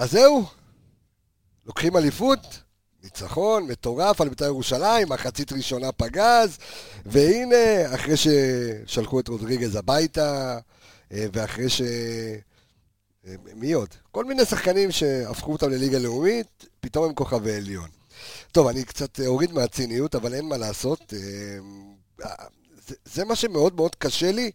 אז זהו, לוקחים אליפות, ניצחון מטורף על בית"ר ירושלים, מחצית ראשונה פגז, והנה, אחרי ששלחו את רודריגז הביתה, אה, ואחרי ש... אה, מי עוד? כל מיני שחקנים שהפכו אותם לליגה לאומית, פתאום הם כוכבי עליון. טוב, אני קצת אוריד מהציניות, אבל אין מה לעשות. אה, זה, מה שמאוד מאוד קשה לי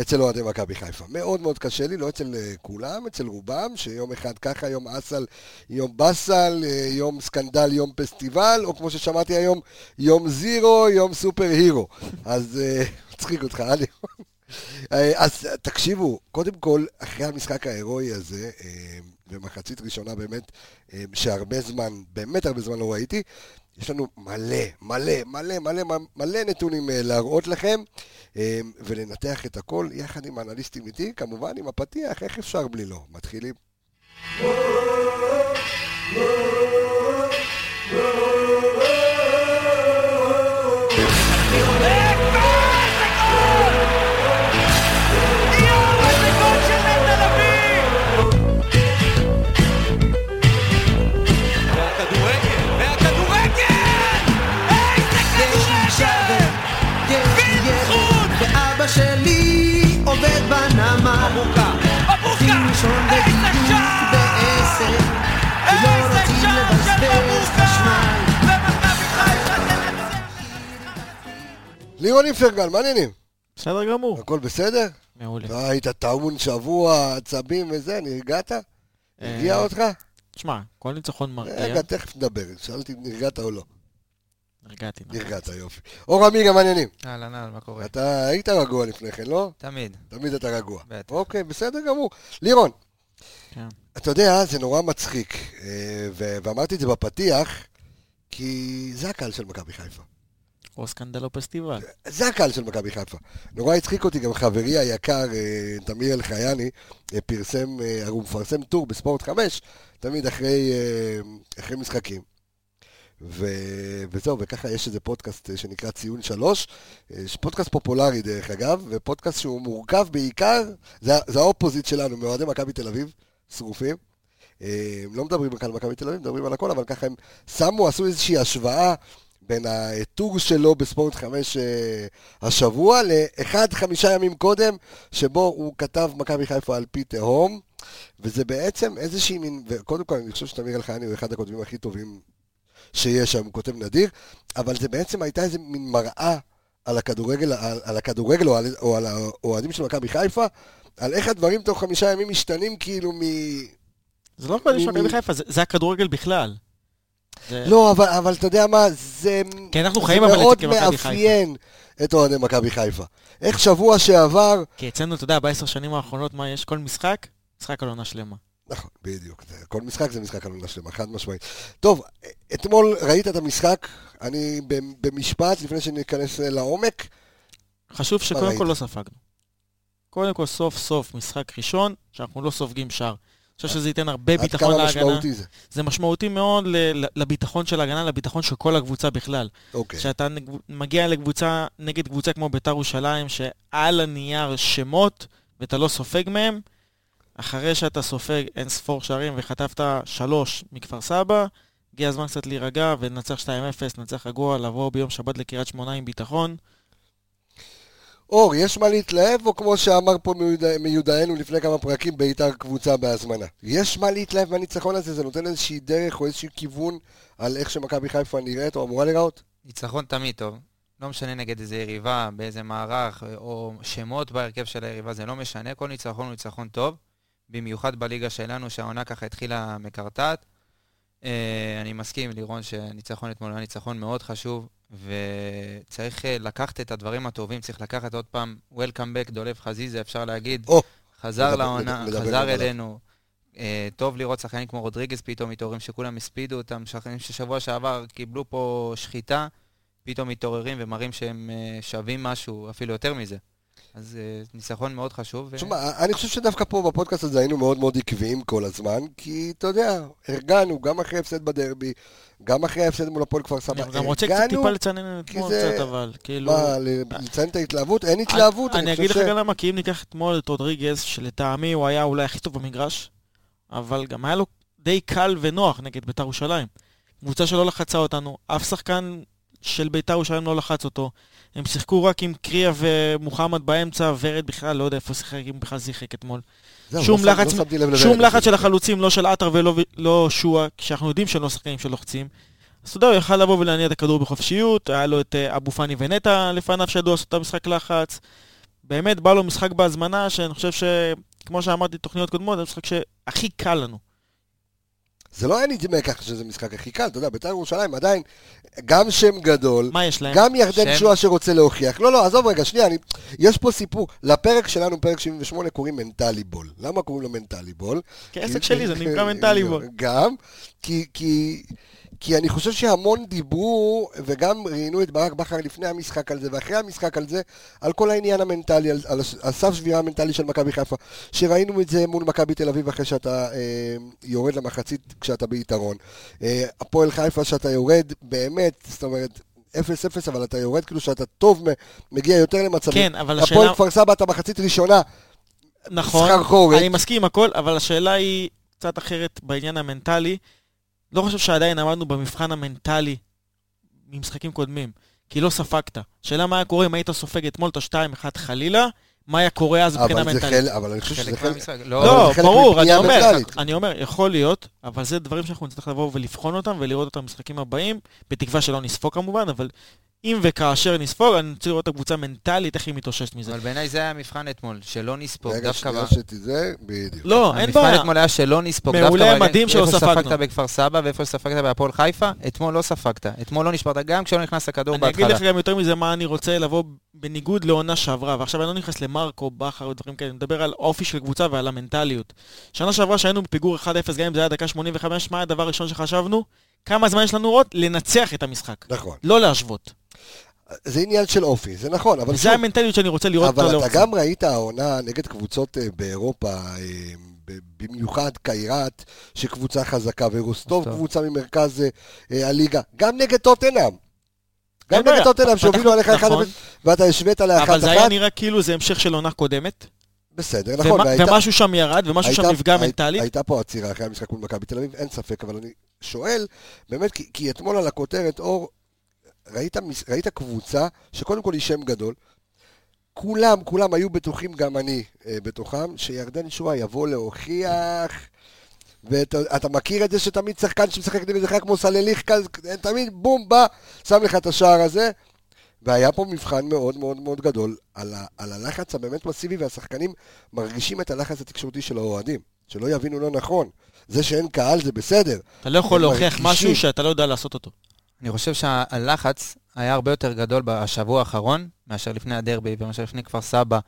אצל אוהדי מכבי חיפה. מאוד מאוד קשה לי, לא אצל אה, כולם, אצל רובם, שיום אחד ככה, יום אסל, יום באסל, אה, יום סקנדל, יום פסטיבל, או כמו ששמעתי היום, יום זירו, יום סופר הירו. אז מצחיק אותך, אלי. אז תקשיבו, קודם כל, אחרי המשחק ההירואי הזה, ומחצית ראשונה באמת, שהרבה זמן, באמת הרבה זמן לא ראיתי, יש לנו מלא, מלא, מלא, מלא, מלא נתונים אה, להראות לכם אה, ולנתח את הכל יחד עם האנליסטים איתי, כמובן עם הפתיח, איך אפשר בלי לא? מתחילים. לירון איפרגן, מה העניינים? בסדר גמור. הכל בסדר? מעולה. לא היית טעון שבוע, עצבים וזה, נרגעת? הרגיע אותך? תשמע, כל ניצחון מרגיע. רגע, תכף נדבר, שאלתי אם נרגעת או לא. נרגעתי. נרגעת, יופי. אור עמיגה, מה העניינים? אהלן, אהלן, מה קורה? אתה היית רגוע לפני כן, לא? תמיד. תמיד אתה רגוע. בטח. אוקיי, בסדר גמור. לירון, כן. אתה יודע, זה נורא מצחיק, אה, ואמרתי את זה בפתיח, כי זה הקהל של מכבי חיפה. או scandal או פסטיבל. זה הקהל של מכבי חיפה. נורא הצחיק אותי, גם חברי היקר, אה, תמיר אלחייני, אה, פרסם, הוא מפרסם טור בספורט 5, תמיד אחרי, אחרי משחקים. ו... וזהו, וככה יש איזה פודקאסט שנקרא ציון שלוש, פודקאסט פופולרי דרך אגב, ופודקאסט שהוא מורכב בעיקר, זה, זה ה opposite שלנו, מאוהדי מכבי תל אביב, שרופים. הם לא מדברים רק על מכבי תל אביב, מדברים על הכל, אבל ככה הם שמו, עשו איזושהי השוואה בין הטור שלו בספורט 5 השבוע לאחד חמישה ימים קודם, שבו הוא כתב מכבי חיפה על פי תהום, וזה בעצם איזושהי מין, וקודם כל אני חושב שתמיר אלחייני הוא אחד הכותבים הכי טובים שיש שם, הוא כותב נדיר, אבל זה בעצם הייתה איזה מין מראה על הכדורגל, על, על הכדורגל או על, או על האוהדים של מכבי חיפה, על איך הדברים תוך חמישה ימים משתנים כאילו מ... זה לא אוהדים של מכבי חיפה, זה, זה הכדורגל בכלל. זה... לא, אבל, אבל אתה יודע מה, זה, כי אנחנו חיים אבל מאוד מאפיין את אוהדי מכבי חיפה. איך שבוע שעבר... כי אצלנו, אתה יודע, בעשר שנים האחרונות, מה יש? כל משחק, משחק על עונה שלמה. נכון, בדיוק. כל משחק זה משחק על עונה שלמה, חד משמעית. טוב, אתמול ראית את המשחק, אני במשפט, לפני שניכנס לעומק. חשוב שקודם כל לא ספגנו. קודם כל, סוף סוף משחק ראשון, שאנחנו לא סופגים שער. חושב שזה ייתן הרבה ביטחון להגנה. עד כמה משמעותי זה? זה משמעותי מאוד לביטחון של ההגנה, לביטחון של כל הקבוצה בכלל. אוקיי. כשאתה מגיע לקבוצה, נגד קבוצה כמו בית"ר ירושלים, שעל הנייר שמות, ואתה לא סופג מהם, אחרי שאתה סופג אין ספור שערים וחטפת שלוש מכפר סבא, הגיע הזמן קצת להירגע ולנצח 2-0, לנצח רגוע, לבוא ביום שבת לקריית שמונה עם ביטחון. אור, יש מה להתלהב, או כמו שאמר פה מיודענו לפני כמה פרקים, בית"ר קבוצה בהזמנה? יש מה להתלהב מהניצחון הזה? זה נותן איזושהי דרך או איזשהו כיוון על איך שמכבי חיפה נראית או אמורה להיראות? ניצחון תמיד טוב. לא משנה נגד איזה יריבה, באיזה מערך, או שמות בהרכב של היריבה, זה לא משנה. כל ניצחון הוא ניצחון טוב. במיוחד בליגה שלנו, שהעונה ככה התחילה מקרטעת. אה, אני מסכים, לירון, שניצחון אתמול היה ניצחון מאוד חשוב, וצריך אה, לקחת את הדברים הטובים, צריך לקחת עוד פעם, Welcome back, דולב חזיזה, אפשר להגיד. Oh, חזר לעונה, חזר אלינו. Uh, טוב לראות שחקנים כמו רודריגז פתאום מתעוררים, שכולם הספידו אותם, שחקנים ששבוע שעבר קיבלו פה שחיטה, פתאום מתעוררים ומראים שהם uh, שווים משהו, אפילו יותר מזה. אז uh, ניצחון מאוד חשוב. תשמע, ו... אני חושב שדווקא פה בפודקאסט הזה היינו מאוד מאוד עקביים כל הזמן, כי אתה יודע, הרגענו גם אחרי הפסד בדרבי, גם אחרי ההפסד מול הפועל כפר סבא. אני גם רוצה קצת טיפה לצנן אתמול קצת, אבל כאילו... מה, לציין את ההתלהבות? אין התלהבות, אני אגיד לך גם למה, כי אם ניקח אתמול את רודריגז, שלטעמי הוא היה אולי הכי טוב במגרש, אבל גם היה לו די קל ונוח נגד בית"ר ירושלים. קבוצה שלא לחצה אותנו, אף שחקן של בית"ר ירושלים לא לחץ אותו. הם שיחקו רק עם קריה ומוחמד באמצע, ורד בכלל, לא יודע איפה שיחק, אם בכלל שיחק אתמול. זהו, שום לא לחץ- לא. שום לחץ של החלוצים, לא של עטר ולא לא שועה, כשאנחנו יודעים שהם לא שחקנים שלוחצים. אז אתה יודע, הוא יכל לבוא ולהניע את הכדור בחופשיות, היה לו את אה, אבו פאני ונטע לפניו שידעו לעשות את המשחק לחץ. באמת בא לו משחק בהזמנה, שאני חושב שכמו שאמרתי בתוכניות קודמות, זה המשחק שהכי קל לנו. זה לא היה נדמה ככה שזה משחק הכי קל, אתה יודע, בית"ר ירושלים עדיין, גם שם גדול, מה יש להם? גם ירדן שם- שואה שרוצה להוכיח. לא, לא, עזוב רגע, שנייה, אני, יש פה סיפור. לפרק שלנו, פרק 78, קוראים מנטלי בול. למה קוראים לו מנטלי בול? כי- שלי, זה נקרא מנטלי בו. גם, כי, כי, כי אני חושב שהמון דיברו, וגם ראיינו את ברק בכר לפני המשחק על זה, ואחרי המשחק על זה, על כל העניין המנטלי, על, על, על סף שבירה המנטלי של מכבי חיפה, שראינו את זה מול מכבי תל אביב אחרי שאתה אה, יורד למחצית כשאתה ביתרון. אה, הפועל חיפה שאתה יורד, באמת, זאת אומרת... 0-0, אבל אתה יורד כאילו שאתה טוב, מגיע יותר למצבים. כן, אבל השאלה... הפועל כפר סבא, אתה מחצית ראשונה, נכון, סחרחורת. אני מסכים עם הכל, אבל השאלה היא קצת אחרת בעניין המנטלי. לא חושב שעדיין עמדנו במבחן המנטלי ממשחקים קודמים, כי לא ספגת. שאלה מה היה קורה אם היית סופג אתמול את ה-2-1 חלילה, מה היה קורה אז מבחינה אבל זה מנטלית. אבל אני חושב שזה חלק לא, ברור, אני אומר, מנטלית. אני אומר, יכול להיות, אבל זה דברים שאנחנו נצטרך לבוא ולבחון אותם ולראות אותם במשחקים הבאים, בתקווה שלא נספוג כמובן, אבל אם וכאשר נספוג, אני רוצה לראות את הקבוצה מנטלית, איך היא מתאוששת מזה. אבל בעיניי זה היה המבחן אתמול, שלא נספוג, רגע, דווקא... שנייה ב- שתזה, בדיוק. לא, אין המבחן בעיה. אתמול היה שלא נספוג. מעולה, דווקא ברגע- מדהים שלא איפה ספגנו. שספגת בכפר סבא ואיפה שספגת בהפועל חיפה, אתמול לא ספגת. אתמול לא נשברת, גם כשלא נכנס הכדור אני אגיד בהתחלה. לך גם יותר מזה מה אני רוצה לבוא בניגוד לעונה שעברה, ועכשיו אני לא נכנס למרקו, בכר ודברים כאלה, אני מדבר על אופי של קבוצה ועל המנטליות. שנה שעברה שהיינו בפיגור 1-0, גם אם זה היה דקה 85, מה הדבר הראשון שחשבנו? כמה זמן יש לנו עוד? לנצח את המשחק. נכון. לא להשוות. זה עניין של אופי, זה נכון, אבל שוב, המנטליות שאני רוצה לראות אבל לאורך אתה גם ראית העונה נגד קבוצות אה, באירופה, אה, ב- במיוחד קיירת, שקבוצה חזקה, ורוסטוב רוסטוב. קבוצה ממרכז אה, הליגה, גם נגד טוטנאם. גם נגד. טוטנאם שהובילו עליך 1-0, נכון. ואתה השווית לאחת אבל זה היה אחת, נראה כאילו זה המשך של עונה קודמת, בסדר, נכון, ומשהו שם ירד, ומשהו שם נפגע מנטלית. הייתה פה עצירה אחרי המשחק מול מכבי תל אביב, אין ספק, אבל אני שואל, באמת, כי, כי אתמול על הכותרת, אור, ראית, ראית קבוצה שקודם כל היא שם גדול, כולם, כולם היו בטוחים, גם אני אה, בתוכם, שירדן שואה יבוא להוכיח, ואתה אתה מכיר את זה שתמיד שחקן שמשחק נגדך כמו סלליך כזה, תמיד בום, בא, שם לך את השער הזה. והיה פה מבחן מאוד מאוד מאוד גדול על, ה, על הלחץ הבאמת מסיבי, והשחקנים מרגישים את הלחץ התקשורתי של האוהדים. שלא יבינו לא נכון. זה שאין קהל זה בסדר. אתה לא יכול להוכיח. משהו שאתה לא יודע לעשות אותו. אני חושב שהלחץ היה הרבה יותר גדול בשבוע האחרון, מאשר לפני הדרבי ומאשר לפני כפר סבא.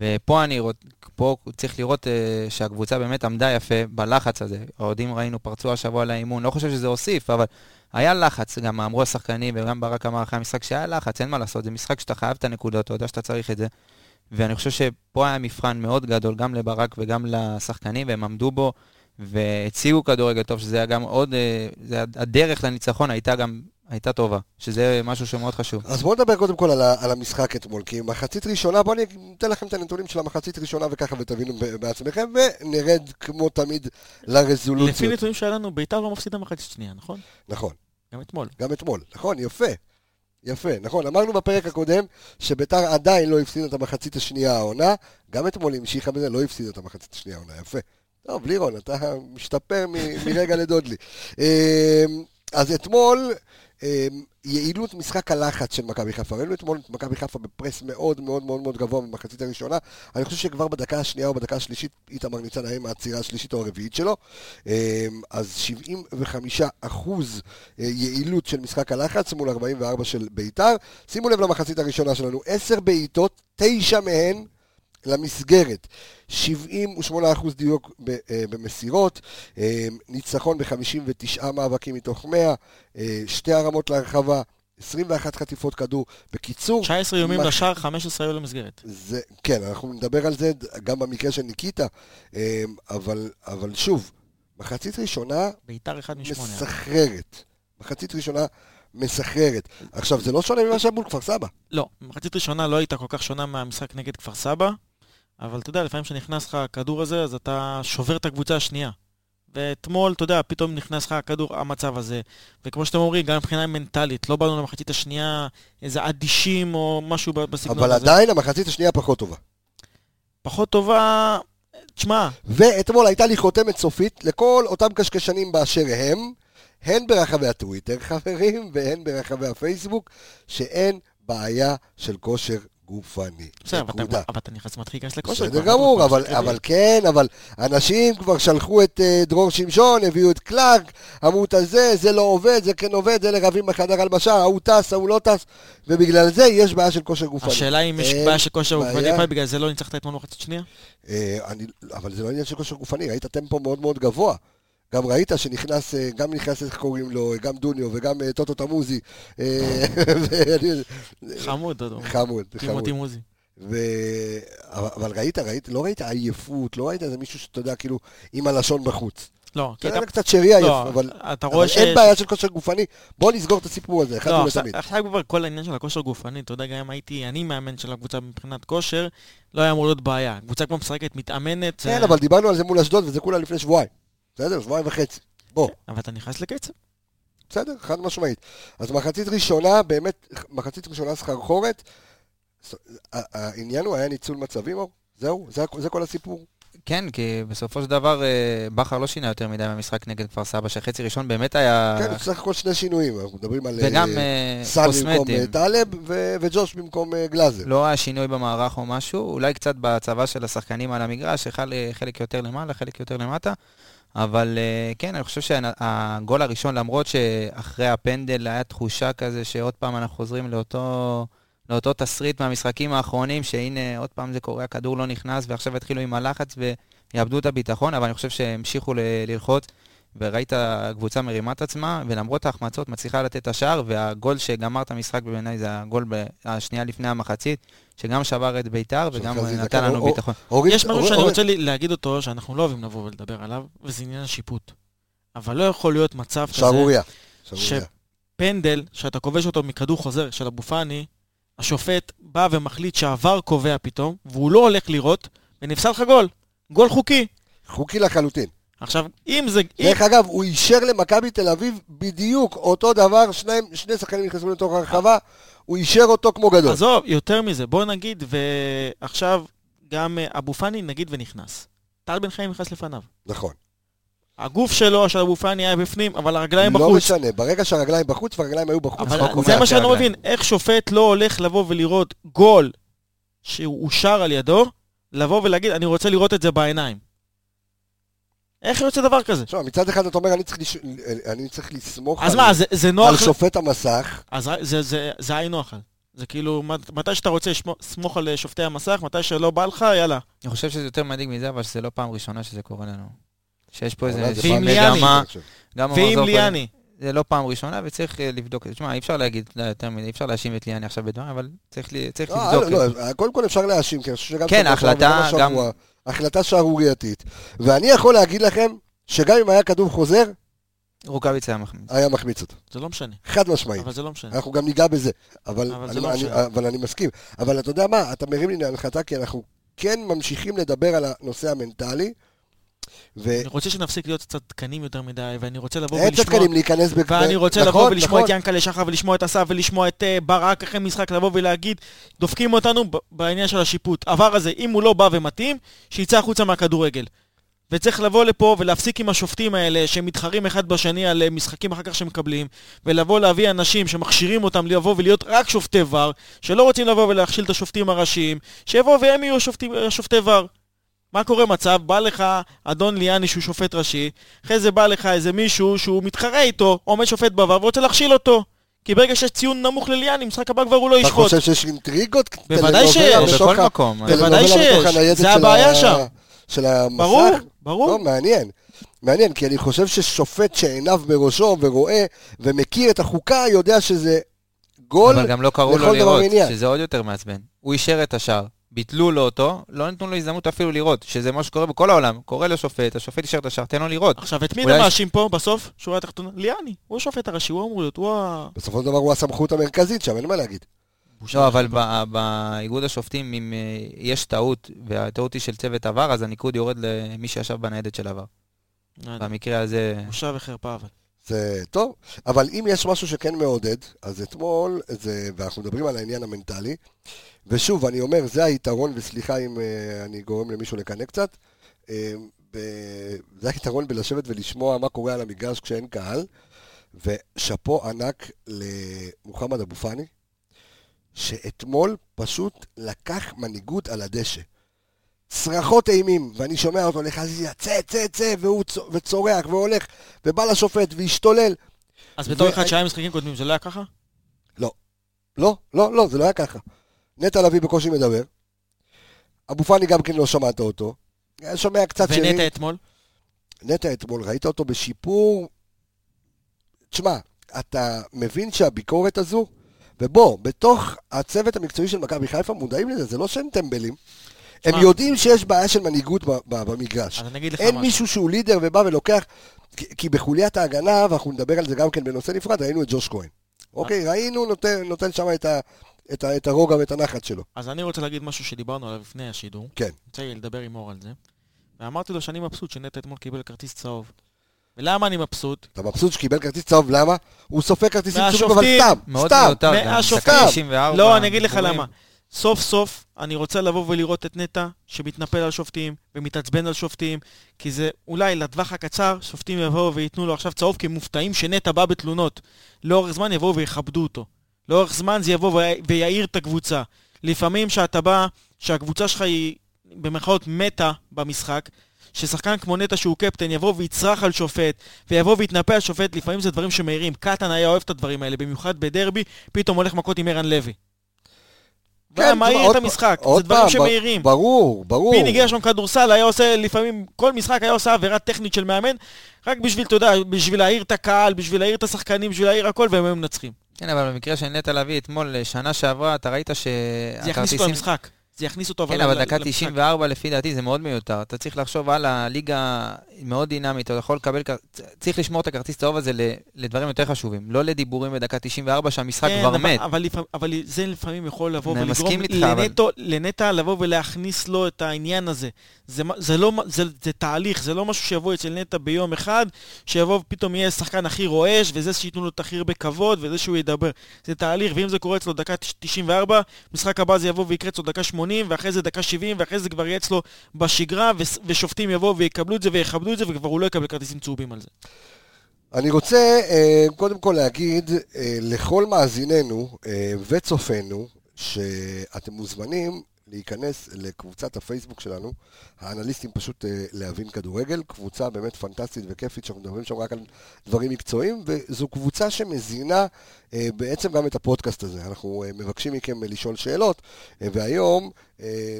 ופה אני רוצ... פה צריך לראות uh, שהקבוצה באמת עמדה יפה בלחץ הזה. האוהדים ראינו פרצו השבוע לאימון, לא חושב שזה הוסיף, אבל היה לחץ, גם אמרו השחקנים וגם ברק אמר אחרי המשחק שהיה לחץ, אין מה לעשות, זה משחק שאתה חייב את הנקודות, אתה יודע שאתה צריך את זה. ואני חושב שפה היה מבחן מאוד גדול, גם לברק וגם לשחקנים, והם עמדו בו והציגו כדורגל טוב, שזה היה גם עוד, אה, זה, הדרך לניצחון הייתה גם, הייתה טובה, שזה משהו שמאוד חשוב. אז בואו נדבר קודם כל על, על המשחק אתמול, כי מחצית ראשונה, בואו אני אתן לכם את הנתונים של המחצית ראשונה וככה ותבינו בעצמכם, ונרד כמו תמיד לפי לרזולוציות. נתונים שהיה לנו, ביתר לא מפסידה מחצית שנייה, נכון? נכון, גם אתמול. גם אתמול. נכון, יפה. יפה, נכון. אמרנו בפרק הקודם שביתר עדיין לא הפסידה את המחצית השנייה העונה, גם אתמול המשיכה בזה, לא הפסידה את המחצית השנייה העונה, יפה. טוב, לירון, אתה משתפר מרגע לדודלי. אמ, אז אתמול, אמ, יעילות משחק הלחץ של מכבי חיפה. ראינו אתמול את מכבי חיפה בפרס מאוד מאוד מאוד מאוד גבוה במחצית הראשונה. אני חושב שכבר בדקה השנייה או בדקה השלישית, איתמר ניצן היה עם העצירה השלישית או הרביעית שלו. אמ, אז 75 אחוז אה, יעילות של משחק הלחץ מול 44 של ביתר. שימו לב למחצית הראשונה שלנו, 10 בעיטות, 9 מהן למסגרת. 78% דיוק אה, במסירות, אה, ניצחון ב-59 מאבקים מתוך 100, אה, שתי הרמות להרחבה, 21 חטיפות כדור. בקיצור, 19 איומים מח- לשער, 15 היו למסגרת. זה, כן, אנחנו נדבר על זה גם במקרה של ניקיטה, אבל, אבל שוב, מחצית ראשונה ביתר אחד משמונה. מסחררת. מחצית ראשונה מסחררת. עכשיו, זה לא שונה ממה שהיה מול כפר סבא. לא, מחצית ראשונה לא הייתה כל כך שונה מהמשחק נגד כפר סבא, אבל אתה יודע, לפעמים כשנכנס לך הכדור הזה, אז אתה שובר את הקבוצה השנייה. ואתמול, אתה יודע, פתאום נכנס לך הכדור, המצב הזה. וכמו שאתם אומרים, גם מבחינה מנטלית, לא באנו למחצית השנייה איזה אדישים או משהו בסגנון אבל הזה. עדיין המחצית השנייה פחות טובה. פחות טובה, תשמע, ואתמול הייתה לי חותמת סופית לכל אותם קשקשנים באשר הם, הן ברחבי הטוויטר, חברים, והן ברחבי הפייסבוק, שאין בעיה של כושר גופני. בסדר, אבל אתה- נכנס, מתחיל להיכנס לכושר. בסדר גמור, אבל, כן, אבל אנשים כבר שלחו את אה, דרור שמשון, הביאו את קלארק, אמרו את הזה, זה לא עובד, זה כן עובד, זה לרבים בחדר הלבשה, ההוא טס, ההוא לא טס, ובגלל זה יש בעיה של כושר גופני. השאלה אם יש בעיה של כושר. גופני, בגלל זה לא ניצחת אתמול מחצית שנייה? אה, אבל זה לא עניין של כושר גופני, ראית טמפו מאוד מאוד גבוה. גם ראית שנכנס, אה, גם נכנס איך קוראים לו, גם דוניו וגם אה, טוטו תמוזי. אה, חמוד, דודו. חמוד, חמוד. מוזי. ו... אבל אבל ראית, ראית, לא ראית עייפות, לא ראית איזה מישהו שאתה יודע, כאילו, עם הלשון בחוץ. לא, כי אתה... קצת שרי עייף, לא, אבל, אתה אבל רואה ש... אין בעיה של כושר גופני. בוא נסגור את הסיפור הזה, אחד לא, ולתמיד. עכשיו כבר כל העניין של הכושר גופני, אתה יודע, גם אם הייתי אני מאמן של הקבוצה מבחינת כושר, לא היה אמור להיות בעיה. קבוצה כמו משחקת, מתאמנת, כן, אבל דיברנו על זה מול אשדוד, וזה כולה לפני שבועיים. בסדר? שבועיים וחצי. בוא. אבל אתה נכנס לקצב. בסדר, חד משמעית. אז מחצית ראשונה, באמת, מחצית ראשונה סחרחורת. העניין הוא היה ניצול מצבים, אור? זהו? זה, זה כל הסיפור? כן, כי בסופו של דבר אה, בכר לא שינה יותר מדי במשחק נגד כפר סבא, שחצי ראשון באמת היה... כן, בסך הכל שני שינויים. אנחנו מדברים על וגם אה, אה, סאן במקום קוסמטים. אה, טלב ו- וג'וש במקום אה, גלאזר. לא היה שינוי במערך או משהו, אולי קצת בצבא של השחקנים על המגרש, חלק יותר למעלה, חלק יותר למטה. אבל אה, כן, אני חושב שהגול הראשון, למרות שאחרי הפנדל היה תחושה כזה שעוד פעם אנחנו חוזרים לאותו, לאותו תסריט מהמשחקים האחרונים, שהנה עוד פעם זה קורה, הכדור לא נכנס, ועכשיו יתחילו עם הלחץ ויאבדו את הביטחון, אבל אני חושב שהמשיכו ל- ללחוץ, וראית הקבוצה מרימה את עצמה, ולמרות ההחמצות מצליחה לתת את השער, והגול שגמר את המשחק בעיניי זה הגול השנייה לפני המחצית, שגם שבר את ביתר וגם נתן לנו ביטחון. יש משהו שאני רוצה להגיד אותו, שאנחנו לא אוהבים לבוא ולדבר עליו, וזה עניין השיפוט. אבל לא יכול להיות מצב כזה, שערוריה. שערוריה. פנדל, שאתה כובש אותו מכדור חוזר של אבו פאני, השופט בא ומחליט שהעבר קובע פתאום, והוא לא הולך לראות, ונפסל לך גול. גול חוקי. חוקי לחלוטין. עכשיו, אם זה... אם, דרך אגב, הוא אישר למכבי תל אביב בדיוק אותו דבר, שניים, שני שחקנים נכנסו לתוך הרחבה, הוא אישר אותו כמו גדול. עזוב, יותר מזה, בוא נגיד, ועכשיו גם אה, אבו פאני נגיד ונכנס. טל בן חיים נכנס לפניו. נכון. הגוף שלו, של אבו פאני היה בפנים, אבל הרגליים לא בחוץ. משנה, ברגע שהרגליים בחוץ והרגליים היו בחוץ, אבל. זה מה שאני לא. מבין, איך שופט לא הולך לבוא ולראות גול שהוא אושר על ידו, לבוא ולהגיד, אני רוצה לראות את זה בעיניים. איך יוצא דבר כזה? תשמע, מצד אחד אתה אומר, אני צריך לש- אני צריך לסמוך אז על- מה, זה- זה על נוח? שופט המסך, אז זה- זה- זה- זה היינו נוח. זה כאילו, מת- מתי שאתה רוצה לסמוך על שופטי המסך, מתי שלא בא לך, יאללה. אני חושב שזה יותר מדאיג מזה, אבל שזה לא פעם ראשונה שזה קורה לנו. שיש פה איזה פעם ליאני. מגמה, ועם ליאני. זה לא פעם ראשונה, וצריך אה, לבדוק את זה. תשמע, אי אפשר להגיד לא, יותר מדי, אי אפשר להאשים את ליאני עכשיו בדברים, אבל צריך ל- צריך לא, לבדוק לא, את זה. לא, קודם כל אפשר להאשים, כי אני חושב שגם... כן, ההחלטה גם- השבוע, החלטה שערורייתית. ואני יכול להגיד לכם, שגם אם היה כדור חוזר, רוקאביץ היה מחמיץ. היה מחמיץ אותו. זה לא משנה. חד משמעית. אבל זה לא משנה. אנחנו גם ניגע בזה, אבל, אבל זה אני, לא אני, משנה. אבל אני מסכים. אבל אתה יודע מה, אתה מרים לי להנחתה, כי אנחנו כן ממשיכים לדבר על הנושא המנטלי, ואין אני רוצה שנפסיק להיות קצת תקנים יותר מדי, ואני רוצה לבוא ולשמוע... צדקנים להיכנס ב... ואני רוצה נכון, לבוא ולשמוע נכון. את ינקלה שחר ולשמוע את אסף ולשמוע את אה, ברק אחרי משחק, לבוא ולהגיד, דופקים אותנו בעניין של השיפוט. עבר הזה, אם הוא לא בא ומתאים, שיצא החוצה מהכדורגל. וצריך לבוא לפה ולהפסיק עם השופטים האלה שמתחרים אחד בשני על אה, משחקים אחר כך שמקבלים, ולבוא להביא אנשים שמכשירים אותם לבוא ולהיות רק שופטי ור, שלא רוצים לבוא ולהכשיל את השופטים הראשיים, שיבואו והם יהיו שופטים, שופטי ור. מה קורה מצב? בא לך אדון ליאני שהוא שופט ראשי, אחרי זה בא לך איזה מישהו שהוא מתחרה איתו, עומד שופט בעבר ורוצה להכשיל אותו. כי ברגע שיש ציון נמוך לליאני, משחק הבא כבר הוא לא אתה ישפוט. חושב שיש אינטריגות? בוודאי שיש. בכל מקום. טלנובלה בוודאי שיש. זה הבעיה שם. של המסך? ברור, ברור. לא, מעניין. מעניין, כי אני חושב ששופט שעיניו בראשו ורואה ומכיר את החוקה, יודע שזה גול. אבל גם לא קראו לו לכל דבר לראות. שזה עוד יותר מעצבן. הוא אישר את השער, ביטלו לו אותו, לא נתנו לו הזדמנות אפילו לראות, שזה מה שקורה בכל העולם. קורא לשופט, השופט אישר את השער, תן לו לראות. עכשיו, את מי אתה מאשים פה בסוף? שורה התחתונה? ליאני. הוא השופט הראשי, הוא אמור להיות, הוא ה... בסופו של דבר הוא הסמכות המרכזית שם, אין מה להגיד. לא, אבל ב- באיגוד השופטים, אם אה, יש טעות, והטעות היא של צוות עבר, אז הניקוד יורד למי שישב בניידת של עבר. במקרה הזה... בושה וחרפה אבל. זה טוב, אבל אם יש משהו שכן מעודד, אז אתמול, זה, ואנחנו מדברים על העניין המנטלי, ושוב, אני אומר, זה היתרון, וסליחה אם uh, אני גורם למישהו לקנא קצת, uh, ב, זה היתרון בלשבת ולשמוע מה קורה על המגרש כשאין קהל, ושאפו ענק למוחמד אבו פאני, שאתמול פשוט לקח מנהיגות על הדשא. צרחות אימים, ואני שומע אותו לחזיזה, צא, צא, צא, והוא צ... וצורח והולך, ובא לשופט והשתולל. אז בתור אחד שהיה משחקים קודמים זה לא היה ככה? לא, לא, לא, זה לא היה ככה. נטע לביא בקושי מדבר. אבו פאני גם כן לא שמעת אותו. היה שומע קצת שירים. ונטע אתמול? נטע אתמול, ראית אותו בשיפור... תשמע, אתה מבין שהביקורת הזו, ובוא, בתוך הצוות המקצועי של מכבי חיפה מודעים לזה, זה לא שהם טמבלים. הם תשמע. יודעים שיש בעיה של מנהיגות במגרש. אז אני אגיד לך אין משהו. מישהו שהוא לידר ובא ולוקח, כי, בחוליית ההגנה, ואנחנו נדבר על זה גם כן בנושא נפרד, ראינו את ג'וש כהן. אוקיי, ראינו, נותן, שם את, ה, את, ה, את הרוגע ואת הנחת שלו. אז אני רוצה להגיד משהו שדיברנו עליו לפני השידור. כן. יצא לי לדבר עם אור על זה. ואמרתי לו שאני מבסוט שנטע אתמול קיבל כרטיס צהוב. ולמה אני מבסוט? אתה מבסוט שקיבל כרטיס צהוב, למה? הוא סופג כרטיסים צהובים, אבל מהשופטים. סתם, מאוד סתם. מיותר גם. מהשופטים. דקה 94, לא, אני אגיד לך. למה. סוף סוף אני רוצה לבוא ולראות את נטע שמתנפל על שופטים ומתעצבן על שופטים, כי זה אולי לטווח הקצר, שופטים יבואו וייתנו לו עכשיו צהוב, כי הם מופתעים שנטע בא בתלונות. לאורך זמן יבואו ויכבדו אותו. לאורך זמן זה יבוא ויעיר את הקבוצה. לפעמים שאתה בא, שהקבוצה שלך היא במרכאות מתה במשחק, ששחקן כמו נטע שהוא קפטן יבוא ויצרח על שופט, ויבוא ויתנפל על שופט, לפעמים זה דברים שמעירים. קטן היה אוהב את הדברים האלה, במיוחד בדרבי, פתאום הולך מכות עם ערן לוי. כן, עוד את המשחק, זה דברים פעם, שמעירים. ברור, ברור. פיני גרשון כדורסל היה עושה לפעמים, כל משחק היה עושה עבירה טכנית של מאמן, רק בשביל, אתה יודע, בשביל להעיר את הקהל, בשביל להעיר את השחקנים, בשביל להעיר הכל, והם היו מנצחים. כן, אבל במקרה של נטע לביא אתמול, שנה שעברה, אתה ראית זה יכניס אותו. למשחק. זה יכניס אותו כן, אבל דקה למשחק. 94 לפי דעתי זה מאוד מיותר. אתה צריך לחשוב על הליגה מאוד דינמית, אתה יכול לקבל... צריך לשמור את הכרטיס צהוב הזה לדברים יותר חשובים. לא לדיבורים בדקה 94 שהמשחק כן, כבר אבל- מת. אבל, אבל זה לפעמים יכול לבוא ולגרום איתך, אבל- לנטו, לנטע לבוא ולהכניס לו את העניין הזה. זה, זה, לא, זה, זה תהליך, זה לא משהו שיבוא אצל נטע ביום אחד, שיבוא ופתאום יהיה שחקן הכי רועש, וזה שייתנו לו את הכי הרבה כבוד, וזה שהוא ידבר. זה תהליך, ואם זה קורה אצלו דקה 94, משחק הבא זה יבוא ויקרה אצלו דקה 80, ואחרי זה דקה 70, ואחרי זה כבר יהיה אצלו בשגרה, ושופטים יבואו ויקבלו את זה ויכבדו את זה, וכבר הוא לא יקבל כרטיסים צהובים על זה. אני רוצה אה, קודם כל להגיד אה, לכל מאזיננו אה, וצופינו שאתם מוזמנים להיכנס לקבוצת הפייסבוק שלנו, האנליסטים פשוט להבין כדורגל, קבוצה באמת פנטסטית וכיפית שאנחנו מדברים שם רק על דברים מקצועיים, וזו קבוצה שמזינה בעצם גם את הפודקאסט הזה. אנחנו מבקשים מכם לשאול שאלות, והיום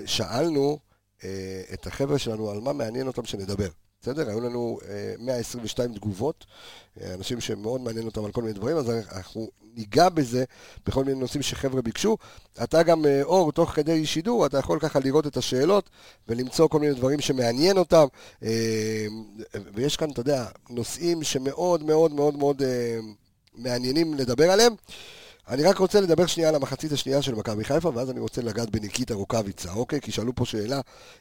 שאלנו את החבר'ה שלנו על מה מעניין אותם שנדבר. בסדר? היו לנו אה, 122 תגובות, אה, אנשים שמאוד מעניין אותם על כל מיני דברים, אז אנחנו ניגע בזה בכל מיני נושאים שחבר'ה ביקשו. אתה גם, אה, אור, תוך כדי שידור, אתה יכול ככה לראות את השאלות ולמצוא כל מיני דברים שמעניין אותם. אה, ויש כאן, אתה יודע, נושאים שמאוד מאוד מאוד מאוד אה, מעניינים לדבר עליהם. אני רק רוצה לדבר שנייה על המחצית השנייה של מכבי חיפה, ואז אני רוצה לגעת בניקיטה רוקאביצה, אוקיי? כי שאלו פה שאלה.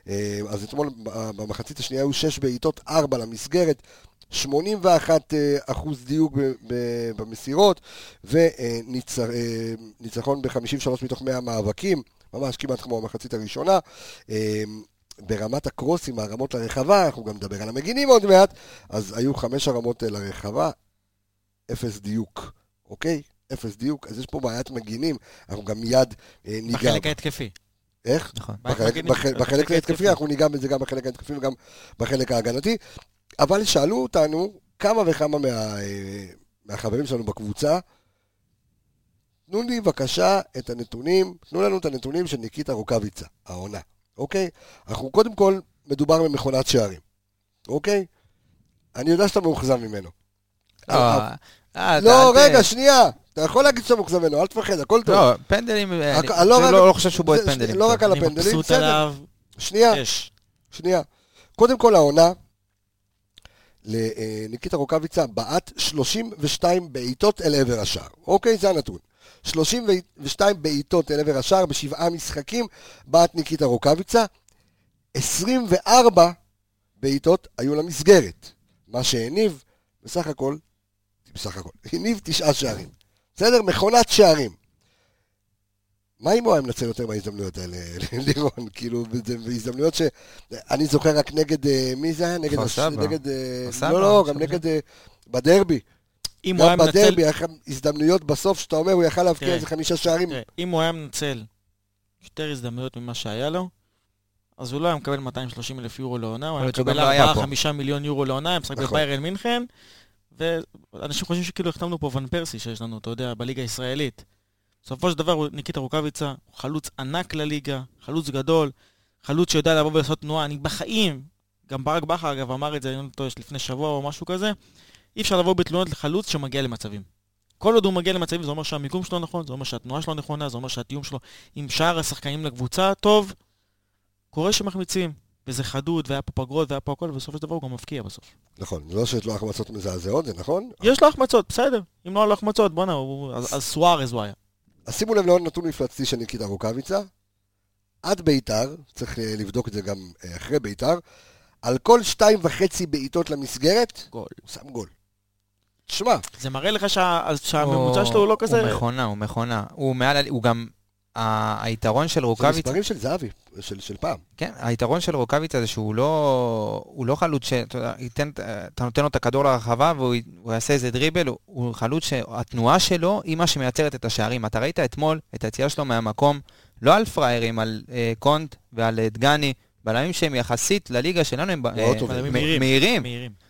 אה, אז אתמול ב- במחצית השנייה היו 6 בעיטות, 4 למסגרת, 81 אה, אחוז דיוק במסירות, וניצחון ב-53 מתוך 100 מאבקים, ממש כמעט כמו המחצית הראשונה. אה, ברמת הקרוסים, הרמות לרחבה, אנחנו גם נדבר על המגינים עוד מעט, אז היו חמש הרמות אה, לרחבה, אפס דיוק, אוקיי? אפס דיוק, אז יש פה בעיית מגינים, אנחנו גם מיד אה, ניגע. בחלק ההתקפי. איך? נכון. בחלק, ההתקפי, אנחנו ניגע בזה גם בחלק ההתקפי וגם בחלק ההגנתי. אבל שאלו אותנו כמה וכמה מה, אה, מהחברים שלנו בקבוצה, תנו לי בבקשה את הנתונים, תנו לנו את הנתונים של ניקיטה רוקאביצה, העונה, אוקיי? אנחנו קודם כל, מדובר במכונת שערים, אוקיי? אני יודע שאתה מאוכזב ממנו. לא, אה, לא, רגע, שנייה. אתה יכול להגיד שאתה מאוכזב ממנו, אל תפחד, הכל טוב. לא, פנדלים, אני רק- אני לא לא לא חושב שהוא בועט פנדלים. לא רק על אני הפנדלים, מבסוט בסדר. עליו, שנייה. שנייה. קודם כל העונה, לניקיטה רוקאביצה בעט 32 בעיטות אל עבר השער. אוקיי, זה הנתון. 32 בעיטות אל עבר השער בשבעה משחקים בעט ניקיטה רוקאביצה. 24 בעיטות היו למסגרת. מה שהניב, בסך הכל, בסך הכל, הניב תשעה שערים. בסדר? מכונת שערים. מה אם הוא היה מנצל יותר מההזדמנויות האלה, לירון? כאילו, זה בהזדמנויות ש... אני זוכר רק נגד, אה, מי זה היה? נגד... כפר הש- סבא. נגד... אה, לא, לא, גם. נגד... אה, בדרבי. אם הוא היה גם מנצל... בדרבי, היה לך הזדמנויות בסוף, שאתה אומר, הוא יכל להבקיע תראה. איזה חמישה שערים. אם הוא היה מנצל יותר הזדמנויות ממה שהיה לו, אז הוא לא היה מקבל 230 אלף יורו לעונה, הוא היה מקבל גם לא היה פה. 4-5 מיליון יורו לעונה, משחק נכון. בביירן מינכן, ואנשים חושבים שכאילו החתמנו פה ון פרסי שיש לנו, אתה יודע, בליגה הישראלית. בסופו של דבר, ניקיטה רוקאביצה, הוא חלוץ ענק לליגה, חלוץ גדול, חלוץ שיודע לבוא ולעשות תנועה. אני בחיים, גם ברק בכר אגב אמר את זה, אני לא טועה, לפני שבוע או משהו כזה, אי אפשר לבוא בתלונות לחלוץ שמגיע למצבים. כל עוד הוא מגיע למצבים, זה אומר שהמיקום שלו נכון, זה אומר שהתנועה שלו נכונה, זה אומר שהתיאום שלו עם שאר השחקנים לקבוצה טוב. קורה שמחמיצים, וזה חדוד, והיה פה פגרות, והיה פה הכל, ובסופו של דבר הוא גם מבקיע בסוף. נכון, זה לא שיש לו החמצות מזעזעות, זה נכון? יש לו החמצות, בסדר. אם לא היה לו החמצות, בואנה, אז סוארז הוא היה. אז שימו לב לעוד נתון מפלצתי של ניקיטה רוקאביצה. עד ביתר, צריך אה, לבדוק את זה גם אה, אחרי ביתר, על כל שתיים וחצי בעיטות למסגרת, גול. הוא שם גול. תשמע, זה מראה לך שהממוצע שלו הוא לא כזה... הוא מכונה, הוא מכונה. הוא מעל, הוא גם, היתרון של זה רוקאביצה, מספרים של זהבי, של, של פעם. כן, היתרון של רוקאביצה זה שהוא לא, הוא לא חלוץ ייתן, אתה נותן לו את הכדור לרחבה והוא הוא יעשה איזה דריבל, הוא, הוא חלוץ שהתנועה שלו היא מה שמייצרת את השערים. אתה ראית אתמול את היציאה שלו מהמקום, לא על פראיירים, על אה, קונט ועל אה, דגני, בלמים שהם יחסית לליגה שלנו הם אה. מהירים.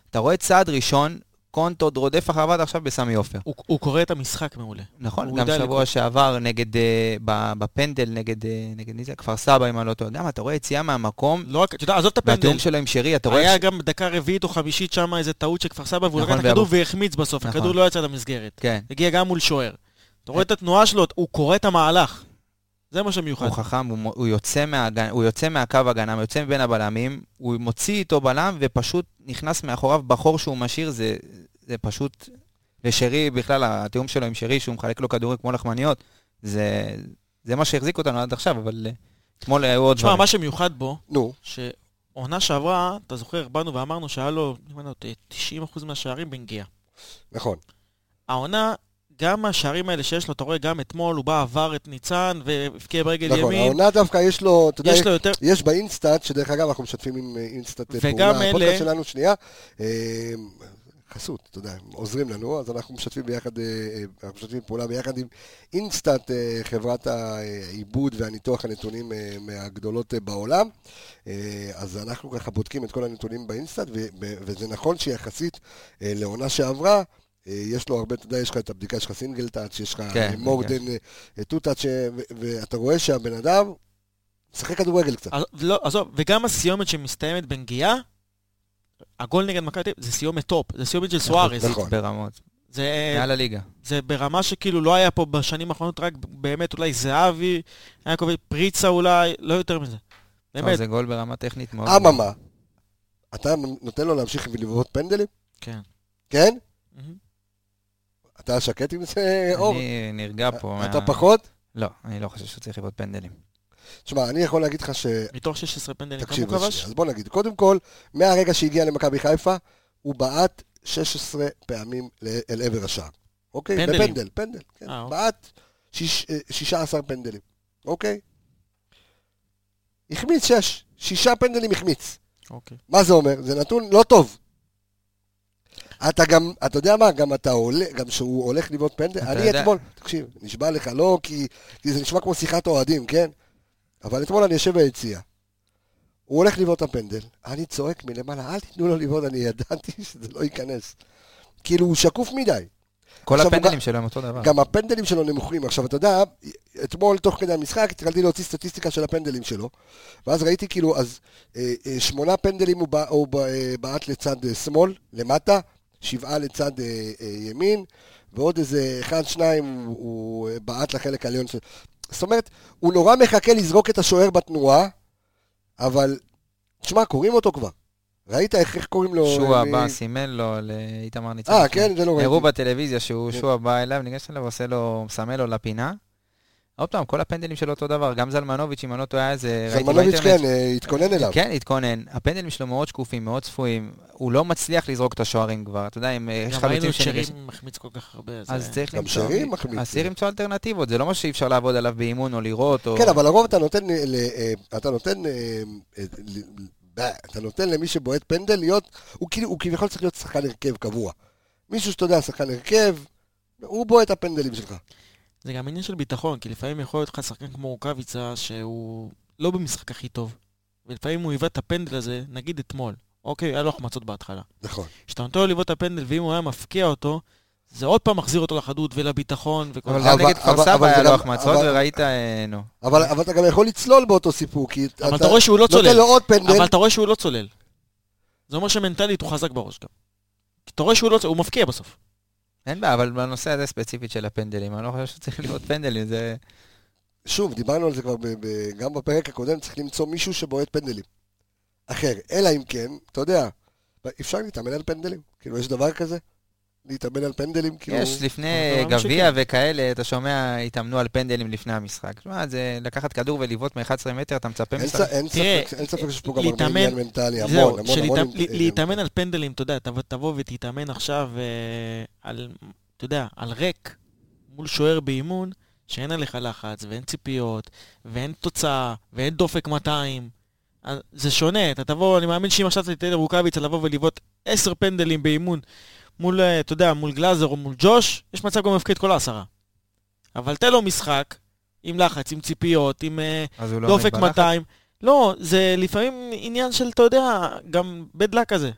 אתה רואה צעד ראשון, קונט עוד רודף אחריו עד עכשיו בסמי עופר. הוא- הוא קורא את המשחק מעולה. נכון, גם שבוע לקרוא. שעבר נגד, אה, ב- בפנדל נגד, אה, נגד מי זה? כפר סבא, אם אני לא טועה. גם אתה רואה יציאה מהמקום, לא רק, אתה יודע, עזוב את הפנדל. והתיאום שלו עם שרי, אתה רואה... היה ש- גם דקה רביעית או חמישית שם איזה טעות של כפר סבא, והוא נכון, לקח את הכדור ואבו- והחמיץ בסוף, נכון. הכדור לא יצא למסגרת. כן, הגיע גם מול שוער. אתה רואה את התנועה שלו, הוא קורא את המהלך. זה מה שמיוחד. הוא חכם, הוא, הוא, יוצא מהגן, הוא יוצא מהקו הגנה, הוא יוצא מבין הבלמים, הוא מוציא איתו בלם ופשוט נכנס מאחוריו בחור שהוא משאיר, זה, זה פשוט... ושרי, בכלל, התיאום שלו עם שרי, שהוא מחלק לו כדורים כמו לחמניות, זה, זה מה שהחזיק אותנו עד עכשיו, אבל אה, אתמול היו עוד תשמע, דברים. מה שמיוחד בו, נו, שעונה שעברה, אתה זוכר, באנו ואמרנו שהיה לו, אם אני לא טועה, 90% מהשערים בנגיעה. נכון. העונה, גם השערים האלה שיש לו, אתה רואה, גם אתמול הוא בא, עבר את ניצן, והבקיע ברגל נכון, ימין. העונה דווקא יש לו, אתה יודע, יש לו יותר... יש באינסטאט, שדרך אגב אנחנו משתפים עם אה, אינסטאט אה, וגם פעולה, אלה- הפודקאסט שלנו, שנייה, אה, חסות, אתה יודע, הם עוזרים לנו, אז אנחנו משתפים ביחד, אנחנו משתפים פעולה ביחד עם אינסטאט, חברת העיבוד והניתוח הנתונים מהגדולות בעולם, אז אנחנו ככה בודקים את כל הנתונים באינסטאט, וזה נכון שיחסית לעונה שעברה, יש לו הרבה, אתה יודע, יש לך את הבדיקה שלך single touch, יש לך כן, אה, more than two touch, ואתה רואה שהבן אדם משחק כדורגל קצת. לא, עזוב, וגם הסיומת שמסתיימת בנגיעה, הגול נגד מכבי זה סיומת top, זה סיומת של סוארז. נכון. ברמות, זה, מעל הליגה. זה ברמה שכאילו לא היה פה בשנים האחרונות, רק באמת אולי זהבי, היה קובע פריצה אולי, לא יותר מזה. באמת, זה גול ברמה טכנית מאוד... אממה, אתה נותן לו להמשיך ולבעוט פנדלים? כן. כן? אתה שקט עם זה, אור? אני נרגע פה. אתה מה- פחות? לא, אני לא חושב שהוא צריך לבעוט פנדלים. תשמע, אני יכול להגיד לך ש... מתוך 16 פנדלים, כמה הוא אז כבש? אז בוא נגיד, קודם כל, מהרגע שהגיע למכבי חיפה, הוא בעט 16 פעמים אל עבר השער. אוקיי? פנדלים. בפנדל, פנדל. כן. אה, אוקיי. בעט שיש- אה, 16 פנדלים. אוקיי? החמיץ 6. שישה פנדלים החמיץ. אוקיי. מה זה אומר? זה נתון לא טוב. אתה גם, אתה יודע מה, גם אתה עולה, גם כשהוא הולך לבעוט פנדל, אני יודע- אתמול, תקשיב, נשבע לך, לא כי, כי זה נשמע כמו שיחת אוהדים, כן? אבל אתמול אני יושב ביציע, הוא הולך לבעוט את הפנדל, אני צועק מלמעלה, אל תיתנו לו לבעוט, אני ידעתי שזה לא ייכנס. כאילו, הוא שקוף מדי. כל עכשיו, הפנדלים שלו הם אותו דבר. גם הפנדלים שלו נמוכים. עכשיו, אתה יודע, אתמול, תוך כדי המשחק, התחלתי להוציא סטטיסטיקה של הפנדלים שלו, ואז ראיתי כאילו, אז אה, אה, שמונה פנדלים הוא, בע- הוא אה, בעט לצד אה, שמאל, למטה, שבעה לצד אה, אה, ימין, ועוד איזה אחד, שניים הוא, הוא אה, בעט לחלק העליון של... זאת אומרת, הוא נורא מחכה לזרוק את השוער בתנועה, אבל, תשמע, קוראים אותו כבר. ראית איך, איך קוראים לו? שועה מ- בא, סימן לו לאיתמר ניצן. אה, כן, זה לא ראיתי. הראו בטלוויזיה שהוא כן. שועה בא אליו, ניגש אליו, עושה לו, מסמל לו לפינה, עוד פעם, כל הפנדלים שלו אותו דבר, גם זלמנוביץ', אם אני לא טועה, איזה... ראיתי זלמנוביץ' כן, אה, התכונן אליו. כן, התכונן. הפנדלים שלו מאוד שקופים, מאוד צפויים. הוא לא מצליח לזרוק את השוערים כבר. אתה יודע, אם אה, יש גם ראינו חלוצים. שרים מחמיץ כל כך הרבה. אז זה- צריך גם למצוא... שרי מחמיץ. אז צריך למצוא אלטרנטיבות, זה לא משהו שאי אפשר לעבוד עליו באימון או לראות, או... כן, אבל לרוב אתה נותן, ל- אה, אתה נותן, אתה נותן למי שבועט פנדל להיות, הוא כאילו, הוא כביכול צריך להיות שחקן הרכב קבוע. מישהו שאתה יודע, שחקן הרכב, הוא בועט את הפנדלים שלך. זה גם עניין של ביטחון, כי לפעמים יכול להיות לך שחקן כמו רוקאביצה, שהוא לא במשחק הכי טוב. ולפעמים הוא היווה את הפנדל הזה, נגיד אתמול. אוקיי, היה לו החמצות בהתחלה. נכון. כשאתה נותן לו לבעוט את הפנדל, ואם הוא היה מפקיע אותו, זה עוד פעם מחזיר אותו לחדות ולביטחון וכל אבל זה. גם אבל- נגד כפר סבא היה לו החמצות, וראית, אה, נו. אבל, אבל אתה גם יכול לצלול באותו סיפור, כי אבל אתה רואה שהוא לא נותן צולל. לו עוד פנדל, אבל אתה רואה שהוא לא צולל. זה אומר שמנטלית הוא חזק בראש גם. כי אתה רואה שהוא לא צולל, הוא מפקיע בסוף. אין בעיה, אבל בנושא הזה ספציפית של הפנדלים, אני לא חושב שצריך להיות פנדלים, זה... שוב, דיברנו על זה כבר ב- ב- גם בפרק הקודם, צריך למצוא מישהו שבועט פנדלים. אחר, אלא אם כן, אתה יודע, אפשר להתאמן על פנדלים? כאילו, יש דבר כזה? להתאמן על פנדלים? כאילו... יש, לפני אבל גביע. וכאלה, אתה שומע, התאמנו על פנדלים לפני המשחק. תשמע, זה לקחת כדור ולבעוט מ-11 מטר, אתה מצפה משחק. אין, ספק, שיש פה גם הרבה עניין מנטלי, המון, המון, המון. להתאמן על פנדלים, אתה יודע, תבוא- ותתאמן עכשיו אה, על, אתה יודע, על ריק מול שוער באימון, שאין עליך לחץ, ואין ציפיות, ואין תוצאה, ואין דופק 200. אז זה שונה, אתה תבוא, אני מאמין שאם עכשיו אתה תיתן לרוקאביצה לבוא ולבעוט 10 פנדלים באימון מול, אה, אתה יודע, מול גלאזר או מול ג'וש, יש מצב גם להפקיד כל העשרה. אבל תן לו משחק, עם לחץ, עם ציפיות, עם... אה, לא דופק בלחץ. 200. לא, זה לפעמים עניין של, אתה יודע, גם luck כזה.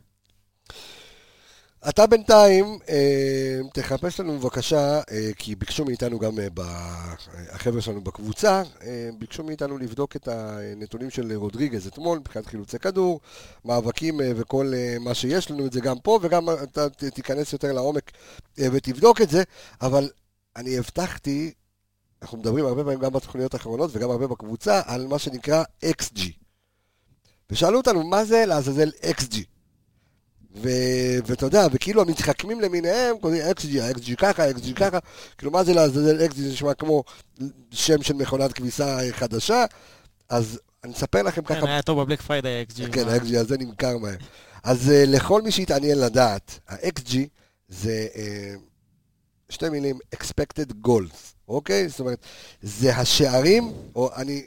אתה בינתיים, אה, תחפש לנו בבקשה, אה, כי ביקשו מאיתנו גם, אה, ב... החבר'ה שלנו בקבוצה, אה, ביקשו מאיתנו לבדוק את הנתונים של רודריגז אתמול, מבחינת חילוצי כדור, מאבקים אה, וכל אה, מה שיש לנו את זה גם פה, וגם אתה ת- תיכנס יותר לעומק אה, ותבדוק את זה, אבל אני הבטחתי, אנחנו מדברים הרבה פעמים גם בתוכניות האחרונות וגם הרבה בקבוצה, על מה שנקרא XG. ושאלו אותנו, מה זה לעזאזל XG? ואתה יודע, וכאילו המתחכמים למיניהם, XG, ה-XG ככה, ה-XG ככה, כאילו מה זה לעזאזל XG, זה נשמע כמו שם של מכונת כביסה חדשה, אז אני אספר לכם ככה, כן, היה טוב בבלק פריידי XG. כן, ה-XG הזה נמכר מהר. אז uh, לכל מי שיתעניין לדעת, ה-XG זה uh, שתי מילים, expected goals, אוקיי? זאת אומרת, זה השערים, או אני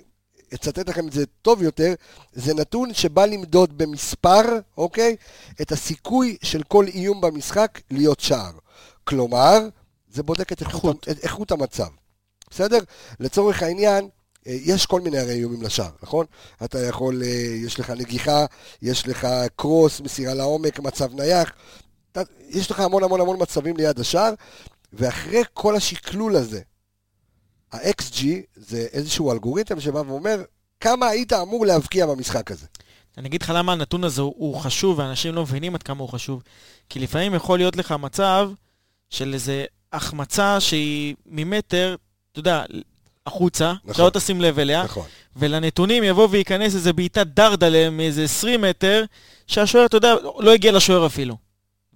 אצטט לכם את זה טוב יותר, זה נתון שבא למדוד במספר, אוקיי? את הסיכוי של כל איום במשחק להיות שער. כלומר, זה בודק את איכות, איכות. את איכות המצב. בסדר? לצורך העניין, אה, יש כל מיני הרי איומים לשער, נכון? אתה יכול, אה, יש לך נגיחה, יש לך קרוס, מסירה לעומק, מצב נייח, יש לך המון המון המון מצבים ליד השער, ואחרי כל השקלול הזה, ה-XG זה איזשהו אלגוריתם שבא ואומר, כמה היית אמור להבקיע במשחק הזה. אני אגיד לך למה הנתון הזה הוא- הוא חשוב, ואנשים לא מבינים עד כמה הוא חשוב. כי לפעמים יכול להיות לך מצב של איזה החמצה שהיא ממטר, אתה יודע, החוצה, נכון. שלא תשים לב אליה, נכון. ולנתונים יבוא וייכנס איזה בעיטת דרדלה מאיזה 20 מטר, שהשוער, אתה יודע, לא הגיע לשוער אפילו.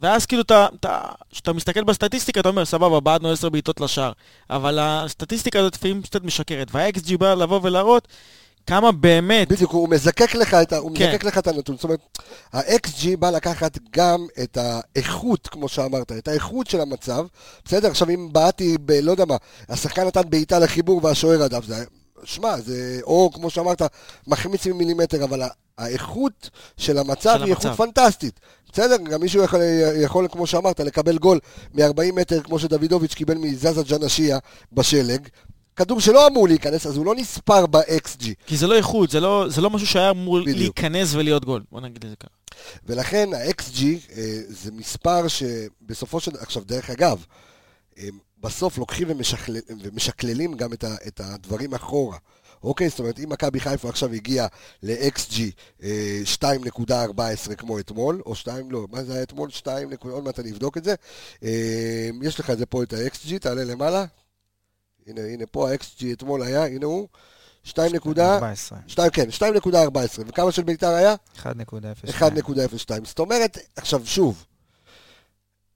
ואז כאילו אתה, אתה, כשאתה מסתכל בסטטיסטיקה, אתה אומר, סבבה, בעטנו 10 בעיטות לשער. אבל הסטטיסטיקה הזאת לפעמים קצת משקרת. וה-XG בא לבוא ולהראות כמה באמת, בדיוק, הוא מזקק לך את, הוא כן. מזקק לך את הנתון. זאת אומרת, ה-XG בא לקחת גם את האיכות, כמו שאמרת, את האיכות של המצב. בסדר, עכשיו אם בעטתי ב... לא יודע מה, השחקן נתן בעיטה לחיבור והשוער הדף, זה... שמע, זה... או כמו שאמרת, מחמיץ ממילימטר, אבל האיכות של המצב של היא איכות המצב. פנטסטית. בסדר, גם מישהו יכול, יכול, כמו שאמרת, לקבל גול מ-40 מטר, כמו שדוידוביץ' קיבל מזזה ג'נשיה בשלג. כדור שלא אמור להיכנס, אז הוא לא נספר ב-XG. כי זה לא איכות, זה לא, זה לא משהו שהיה אמור בדיוק. להיכנס ולהיות גול. בוא נגיד את זה ככה. ולכן ה-XG אה, זה מספר שבסופו של... עכשיו, דרך אגב, אה, בסוף לוקחים ומשקלל, ומשקללים גם את, ה, את הדברים אחורה. אוקיי? זאת אומרת, אם מכבי חיפה עכשיו הגיעה ל-XG אה, 2.14 כמו אתמול, או 2, לא, מה זה היה אתמול? 2, נקודה- עוד מעט אני אבדוק את זה. אה, יש לך את זה פה, את ה-XG, תעלה למעלה. הנה, הנה פה ה-XG אתמול היה, הנה הוא. 2 נקודה... 14. 2, כן, 2.14. וכמה של ביתר היה? 1.02. 1.02. זאת אומרת, עכשיו שוב,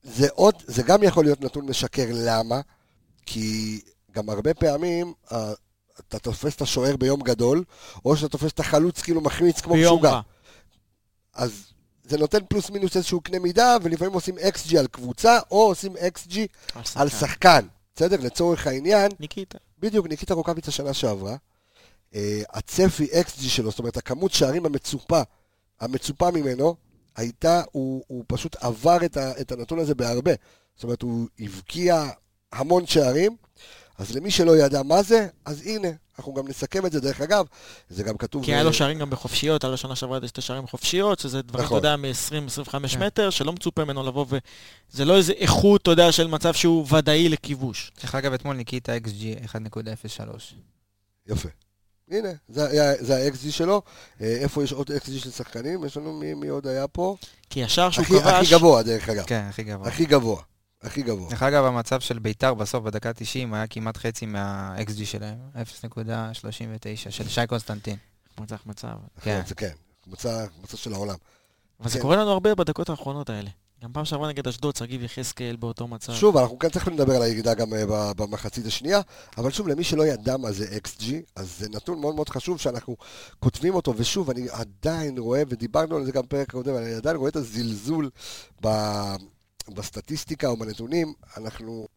זה עוד, זה גם יכול להיות נתון משקר, למה? כי גם הרבה פעמים אתה תופס את השוער ביום גדול, או שאתה תופס את החלוץ כאילו מחמיץ כמו משוגע. רע. אז זה נותן פלוס מינוס איזשהו קנה מידה, ולפעמים עושים XG על קבוצה, או עושים XG על שחקן. בסדר? לצורך העניין, ניקיטה. בדיוק, ניקיטה רוקאביץ השנה שעברה, אה, הצפי XG שלו, זאת אומרת, הכמות שערים המצופה, המצופה ממנו, הייתה, הוא, הוא פשוט עבר את, ה, את הנתון הזה בהרבה. זאת אומרת, הוא הבקיע המון שערים, אז למי שלא ידע מה זה, אז הנה, אנחנו גם נסכם את זה, דרך אגב, זה גם כתוב... כי היה לו שערים גם בחופשיות, היה לו שנה שעברה את שערים חופשיות, שזה דברים, אתה נכון. יודע, מ-20-25 כן. מטר, שלא מצופה ממנו לבוא ו... זה לא איזה איכות, אתה יודע, של מצב שהוא ודאי לכיבוש. דרך אגב, אתמול ניקיטה XG 1.03. יפה. הנה, זה, היה- זה ה-XG שלו. אה, איפה יש עוד XG של שחקנים? יש לנו מי, מי עוד היה פה? כי השער שהוא הכי, כבש... הכי גבוה, דרך אגב. כן, הכי גבוה. הכי גבוה. הכי גבוה. דרך אגב, המצב של ביתר בסוף, בדקה 90, היה כמעט חצי מה-XG שלהם, 0.39, של שי קונסטנטין. מצב מצב. כן. זה כן, קבוצה של העולם. אבל זה כן. קורה לנו הרבה בדקות האחרונות האלה. גם פעם שעברה נגד אשדוד, שגיב יחזקאל באותו מצב. שוב, אנחנו כאן צריכים לדבר על הירידה גם ב- במחצית השנייה, אבל שוב, למי שלא ידע מה זה XG, אז זה נתון מאוד מאוד חשוב שאנחנו כותבים אותו, ושוב, אני עדיין רואה, ודיברנו על זה גם בפרק הקודם, אני עדיין רואה את הזלזול ב- בסטטיסטיקה או בנתונים, אנחנו,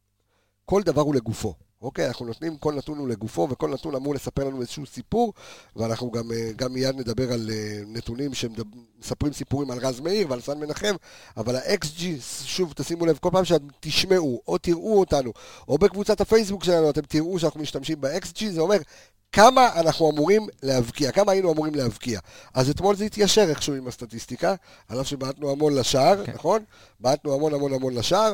כל דבר הוא לגופו. אוקיי, אנחנו נותנים, כל נתון הוא לגופו, וכל נתון אמור לספר לנו איזשהו סיפור, ואנחנו גם, אה, גם מיד נדבר על אה, נתונים שמספרים סיפורים על רז מאיר ועל סן מנחם, אבל ה-XG, שוב, תשימו לב, כל פעם שאתם תשמעו או תראו אותנו, או בקבוצת הפייסבוק שלנו, אתם תראו שאנחנו משתמשים ב-XG, זה אומר כמה אנחנו אמורים להבקיע, כמה היינו אמורים להבקיע. אז אתמול זה התיישר איכשהו עם הסטטיסטיקה, על אף שבעטנו המון לשער, כן. נכון? בעטנו המון המון המון לשער,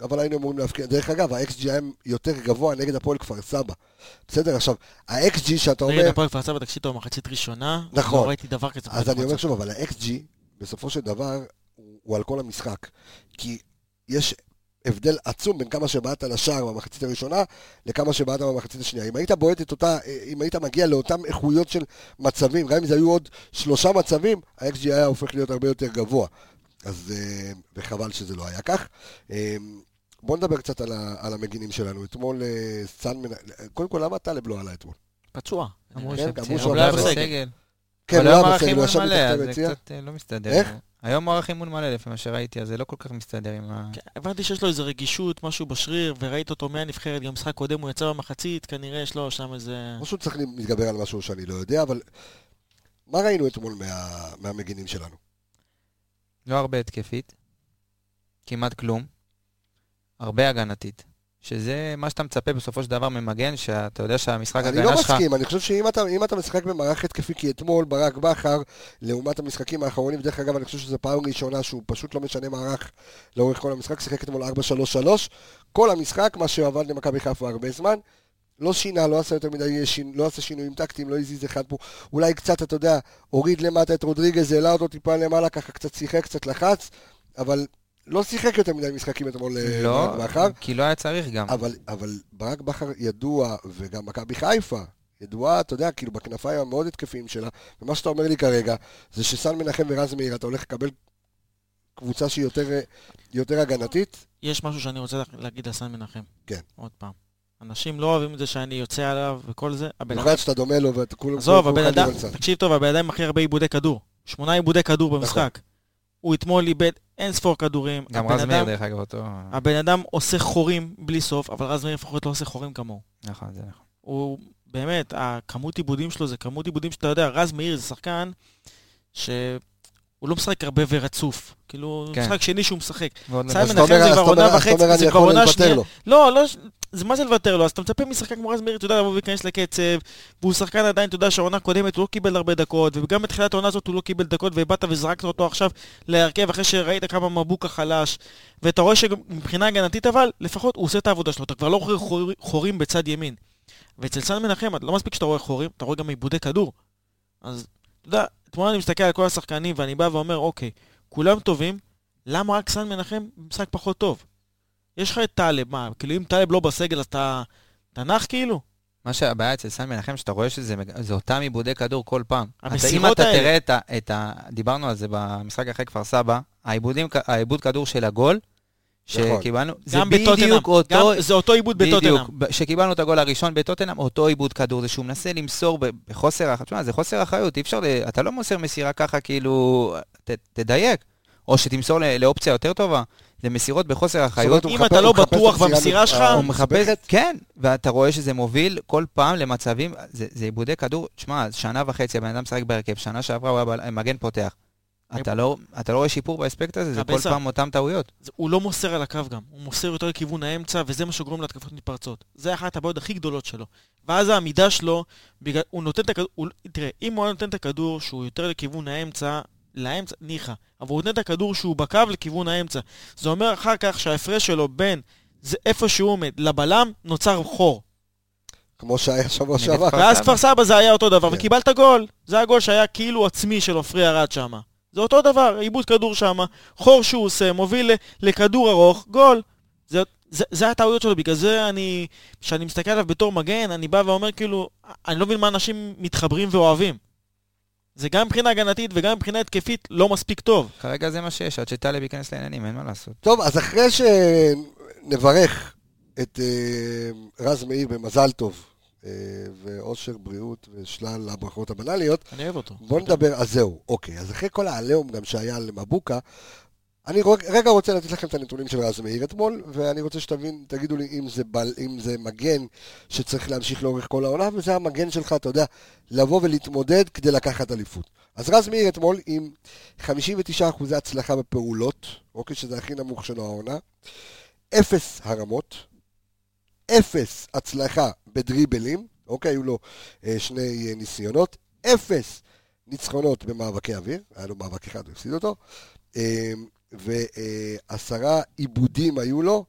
אבל היינו אמורים להבקיע. דרך אגב, ה-XG היה יותר גבוה נגד הפועל כפר סבא. בסדר, עכשיו, ה-XG שאתה נגד אומר... הפועל כפר סבא, תקשיב טוב, מחצית ראשונה. נכון. לא ראיתי דבר כזה. אז אני אומר. שוב, אבל ה-XG, בסופו של דבר, הוא הוא על כל המשחק. כי יש הבדל עצום בין כמה שבעטת לשער במחצית הראשונה, לכמה שבעטת במחצית השנייה. אם היית בועט את אותה, אם היית מגיע לאותן איכויות של מצבים, גם אם זה היו עוד שלושה מצבים, ה-XG היה הופך להיות הרבה יותר גבוה. אז, אה, וחבל שזה לא היה כך. אה, בואו נדבר קצת על, ה, על המגינים שלנו. אתמול אה, סאן מנ... קודם כל, למה טלב לא עלה אתמול? פצוע. אמרו כן, אמרו שהוא הוא היה לא בסגל. כן, הוא היום היה בסגל, הוא אימון ישב מתחת אז זה. קצת לא מסתדר. איך? היום מערך אימון מלא, לפי מה שראיתי, אז זה לא כל כך מסתדר עם ה... כן, הבנתי שיש לו איזה רגישות, משהו בשריר, וראית אותו מהנבחרת, גם משחק קודם הוא יצא במחצית, כנראה יש לו שם איזה... שהוא צריך להתגבר על משהו שאני לא יודע, אבל מה ראינו אתמול מה, מהמגינים שלנו? לא הרבה התקפית, כמעט כלום, הרבה הגנתית, שזה מה שאתה מצפה בסופו של דבר ממגן, שאתה יודע שהמשחק אני לא הגנה שלך... מסכים, אני חושב שאם אתה, אתה משחק במערך התקפי, כי אתמול ברק בכר, לעומת המשחקים האחרונים, דרך אגב, אני חושב שזו פעם ראשונה שהוא פשוט לא משנה מערך לאורך כל המשחק, שיחק אתמול 4-3-3, כל המשחק, מה שעבד למכבי חיפה הרבה זמן, לא שינה, לא עשה יותר מדי, שין, לא עשה שינויים טקטיים, לא הזיז אחד פה, אולי קצת, אתה יודע, הוריד למטה את רודריגז, העלה אותו טיפה למעלה, ככה קצת שיחק, קצת לחץ, אבל לא שיחק יותר מדי משחקים אתמול אה, לא, ברק בכר. כי לא היה צריך גם. אבל, אבל ברק בכר ידוע, וגם מכבי חיפה, ידועה, אתה יודע, כאילו בכנפיים המאוד התקפיים שלה, ומה שאתה אומר לי כרגע, זה שסן מנחם ורז מאיר, אתה הולך לקבל קבוצה שהיא יותר, אה, יותר הגנתית. יש משהו שאני רוצה להגיד על סן מנחם. כן. עוד פעם. אנשים לא אוהבים את זה שאני יוצא עליו וכל זה. הבן במיוחד שאתה דומה לו ואתה כולם... עזוב, הבן אדם. תקשיב טוב, הבן אדם עם הכי הרבה עיבודי כדור. שמונה עיבודי כדור נכון. במשחק. הוא אתמול איבד אין ספור כדורים. גם רז מאיר, אדם- דרך אגב, אותו... הבן אדם עושה חורים בלי סוף, אבל רז מאיר לפחות לא עושה חורים כמוהו. נכון, זה נכון. הוא באמת, הכמות עיבודים שלו זה כמות עיבודים שאתה יודע, רז מאיר זה שחקן שהוא לא משחק הרבה ורצוף. כאילו, כן. משחק שני שהוא משחק. אז אתה אומר- זה אז כבר אתה אומר- עונה וחצי, זה אני כבר יכול עונה שנייה. לו. לא, לא, זה מה זה לוותר לו? אז אתה מצפה משחקן כמו רז מאיר, אתה יודע, לבוא ולהיכנס לקצב, והוא שחקן עדיין, אתה יודע, שהעונה הקודמת הוא לא קיבל הרבה דקות, וגם בתחילת העונה הזאת הוא לא קיבל דקות, ובאת וזרקת אותו עכשיו להרכב אחרי שראית כמה מבוקה חלש, ואתה רואה שמבחינה הגנתית אבל, לפחות הוא עושה את העבודה שלו, אתה כבר לא רואה חור- חורים בצד ימין. ואצל סן מנחם, לא מספיק שאתה רואה חורים, אתה רואה גם עיבודי כדור. אז, אתה יודע, אתמול אני מסתכל על כל השחקנים, ואני בא ואומר, אוקיי, כולם טובים, למה רק סן מנחם במשחק פחות טוב? יש לך את טלב, מה, כאילו אם טלב לא בסגל אז אתה תנח כאילו? מה שהבעיה אצל סן מנחם, שאתה רואה שזה אותם עיבודי כדור כל פעם. אתה- אם המסירות אתה האלה. תראה את ה, את ה... דיברנו על זה במשחק אחרי כפר סבא, העיבודים, העיבוד כדור של הגול, נכון. שקיבלנו, זה. בדיוק אותו... גם- זה אותו עיבוד בטוטנאם. בדיוק, שקיבלנו את הגול הראשון בטוטנאם, אותו עיבוד כדור, זה שהוא מנסה למסור בחוסר אחריות. תשמע, זה חוסר אחריות, אי אפשר, ל- אתה לא מוסר מסירה ככה, כאילו, ת, תדייק. או שתמסור ל- לאופציה יותר טובה. זה מסירות בחוסר אחריות. אם אתה לא בטוח במסירה שלך, הוא מחפש. כן, ואתה רואה שזה מוביל כל פעם למצבים, זה, עיבודי כדור, תשמע, שנה וחצי הבן אדם משחק בהרכב, שנה שעברה הוא היה מגן פותח. אתה לא, אתה לא רואה שיפור באספקט הזה, זה כל. פעם אותם טעויות. הוא לא מוסר על הקו גם, הוא מוסר יותר לכיוון האמצע, וזה מה שגורם להתקפות מתפרצות. זה אחת הבעיות הכי גדולות שלו. ואז העמידה שלו, בגלל, הוא נותן את הכדור, הוא, תראה, אם הוא היה נותן את הכדור שהוא יותר לכיוון האמצע, לאמצע, ניחא. אבל הוא נותן את הכדור שהוא בקו לכיוון האמצע. זה אומר אחר כך שההפרש שלו בין זה איפה שהוא עומד לבלם, נוצר חור. כמו שהיה שבוע שעבר. ואז. כפר סבא זה היה אותו דבר, כן. וקיבלת גול. זה הגול שהיה כאילו עצמי של עופרי ארד שם. זה אותו דבר, עיבוד כדור שם, חור שהוא עושה, מוביל לכדור ארוך, גול. זה, זה, זה הטעויות שלו, בגלל זה אני, כשאני מסתכל עליו בתור מגן, אני בא ואומר כאילו, אני לא מבין מה אנשים מתחברים ואוהבים. זה גם מבחינה הגנתית וגם מבחינה התקפית לא מספיק טוב. כרגע זה מה שיש, עד שטלב ייכנס לעניינים, אין מה לעשות. טוב, אז אחרי שנברך את אה, רז מאיר במזל טוב, אה, ואושר, בריאות ושלל הברכות הבנאליות, אני אוהב אותו. בוא נדבר, אז זהו, אוקיי. אז אחרי כל העליהום גם שהיה על מבוקה, אני רגע רוצה לתת לכם את הנתונים של רז מאיר אתמול, ואני רוצה שתבין, תגידו לי אם זה, בל, אם זה מגן שצריך להמשיך לאורך כל העונה, וזה המגן שלך, אתה יודע, לבוא ולהתמודד כדי לקחת אליפות. אז רז מאיר אתמול עם 59% הצלחה בפעולות, אוקיי, שזה הכי נמוך שלו העונה, אפס הרמות, אפס הצלחה בדריבלים, אוקיי, היו לו אה, שני אה, ניסיונות, אפס ניצחונות במאבקי אוויר, היה לו מאבק אחד, הוא הפסיד אותו, אה, ועשרה עיבודים היו לו,